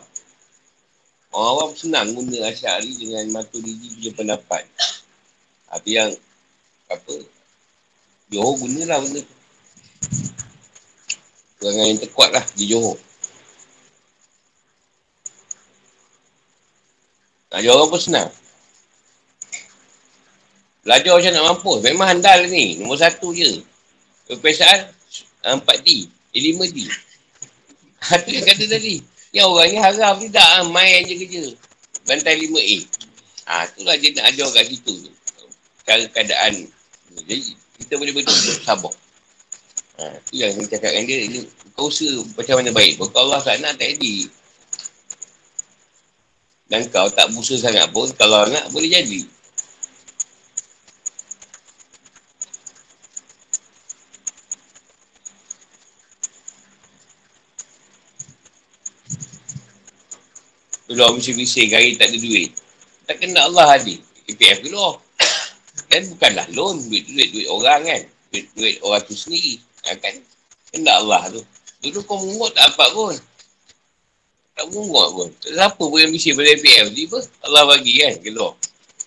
Orang awam senang guna asyari dengan matu diri punya pendapat. Tapi yang apa Johor gunalah benda tu. Perangan yang terkuat lah di Johor. Nak Johor pun senang. Belajar macam nak mampu. Memang handal ni. Nombor satu je. Perpesaan 4D. Eh 5D. Itu yang kata tadi. Ya orang ni haram ni tak main je kerja. Bantai 5A. Ha, itulah dia nak ajar kat situ tu. Cara keadaan. Jadi, kita boleh betul sabar. Ha, itu yang saya cakap dengan dia. Ini, kau usaha macam mana baik. Kalau Allah tak nak, tak edit. Dan kau tak berusaha sangat pun, kalau nak, boleh jadi. Keluar bising-bising hari tak ada duit. Tak kena Allah hadir. EPF keluar. Dan bukanlah loan. Duit-duit duit orang kan. Duit-duit orang tu sendiri. Ha, kan? Kena Allah tu. Dulu kau mungut tak dapat pun. Tak mungut pun. Siapa pun yang bising pada EPF. Tiba Allah bagi kan keluar.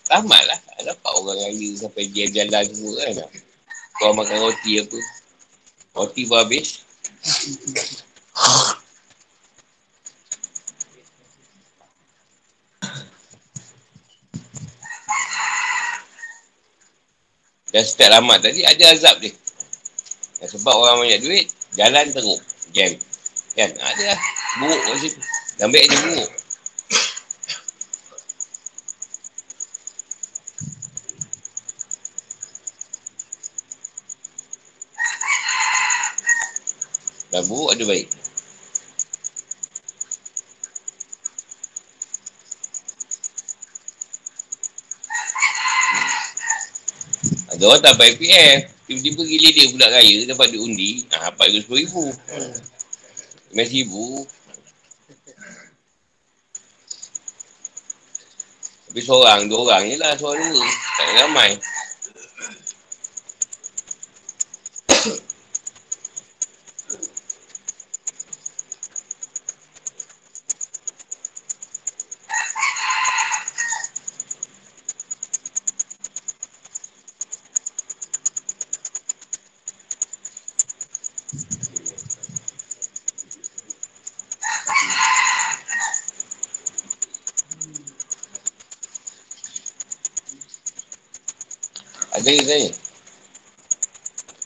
Tamat lah. Dapat orang raya sampai dia jalan semua kan. Kau makan roti apa. Roti pun habis. Dan setiap ramat tadi ada azab dia. Dan sebab orang banyak duit, jalan teruk. Jam. Kan? Ada lah. Buruk kat situ. Ambil dia buruk. Dah buruk ada baik. Ada orang tak bayar PF. Tiba-tiba gila dia pula raya dapat duit undi. Ha, dapat duit RM10,000. RM15,000. Tapi seorang, dua orang je lah dua. Tak ramai. Ada ke tanya?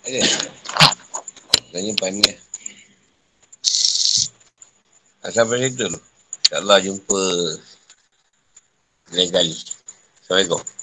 Ada? Tanya pani lah. Sampai situ tu. InsyaAllah jumpa lain kali. Assalamualaikum.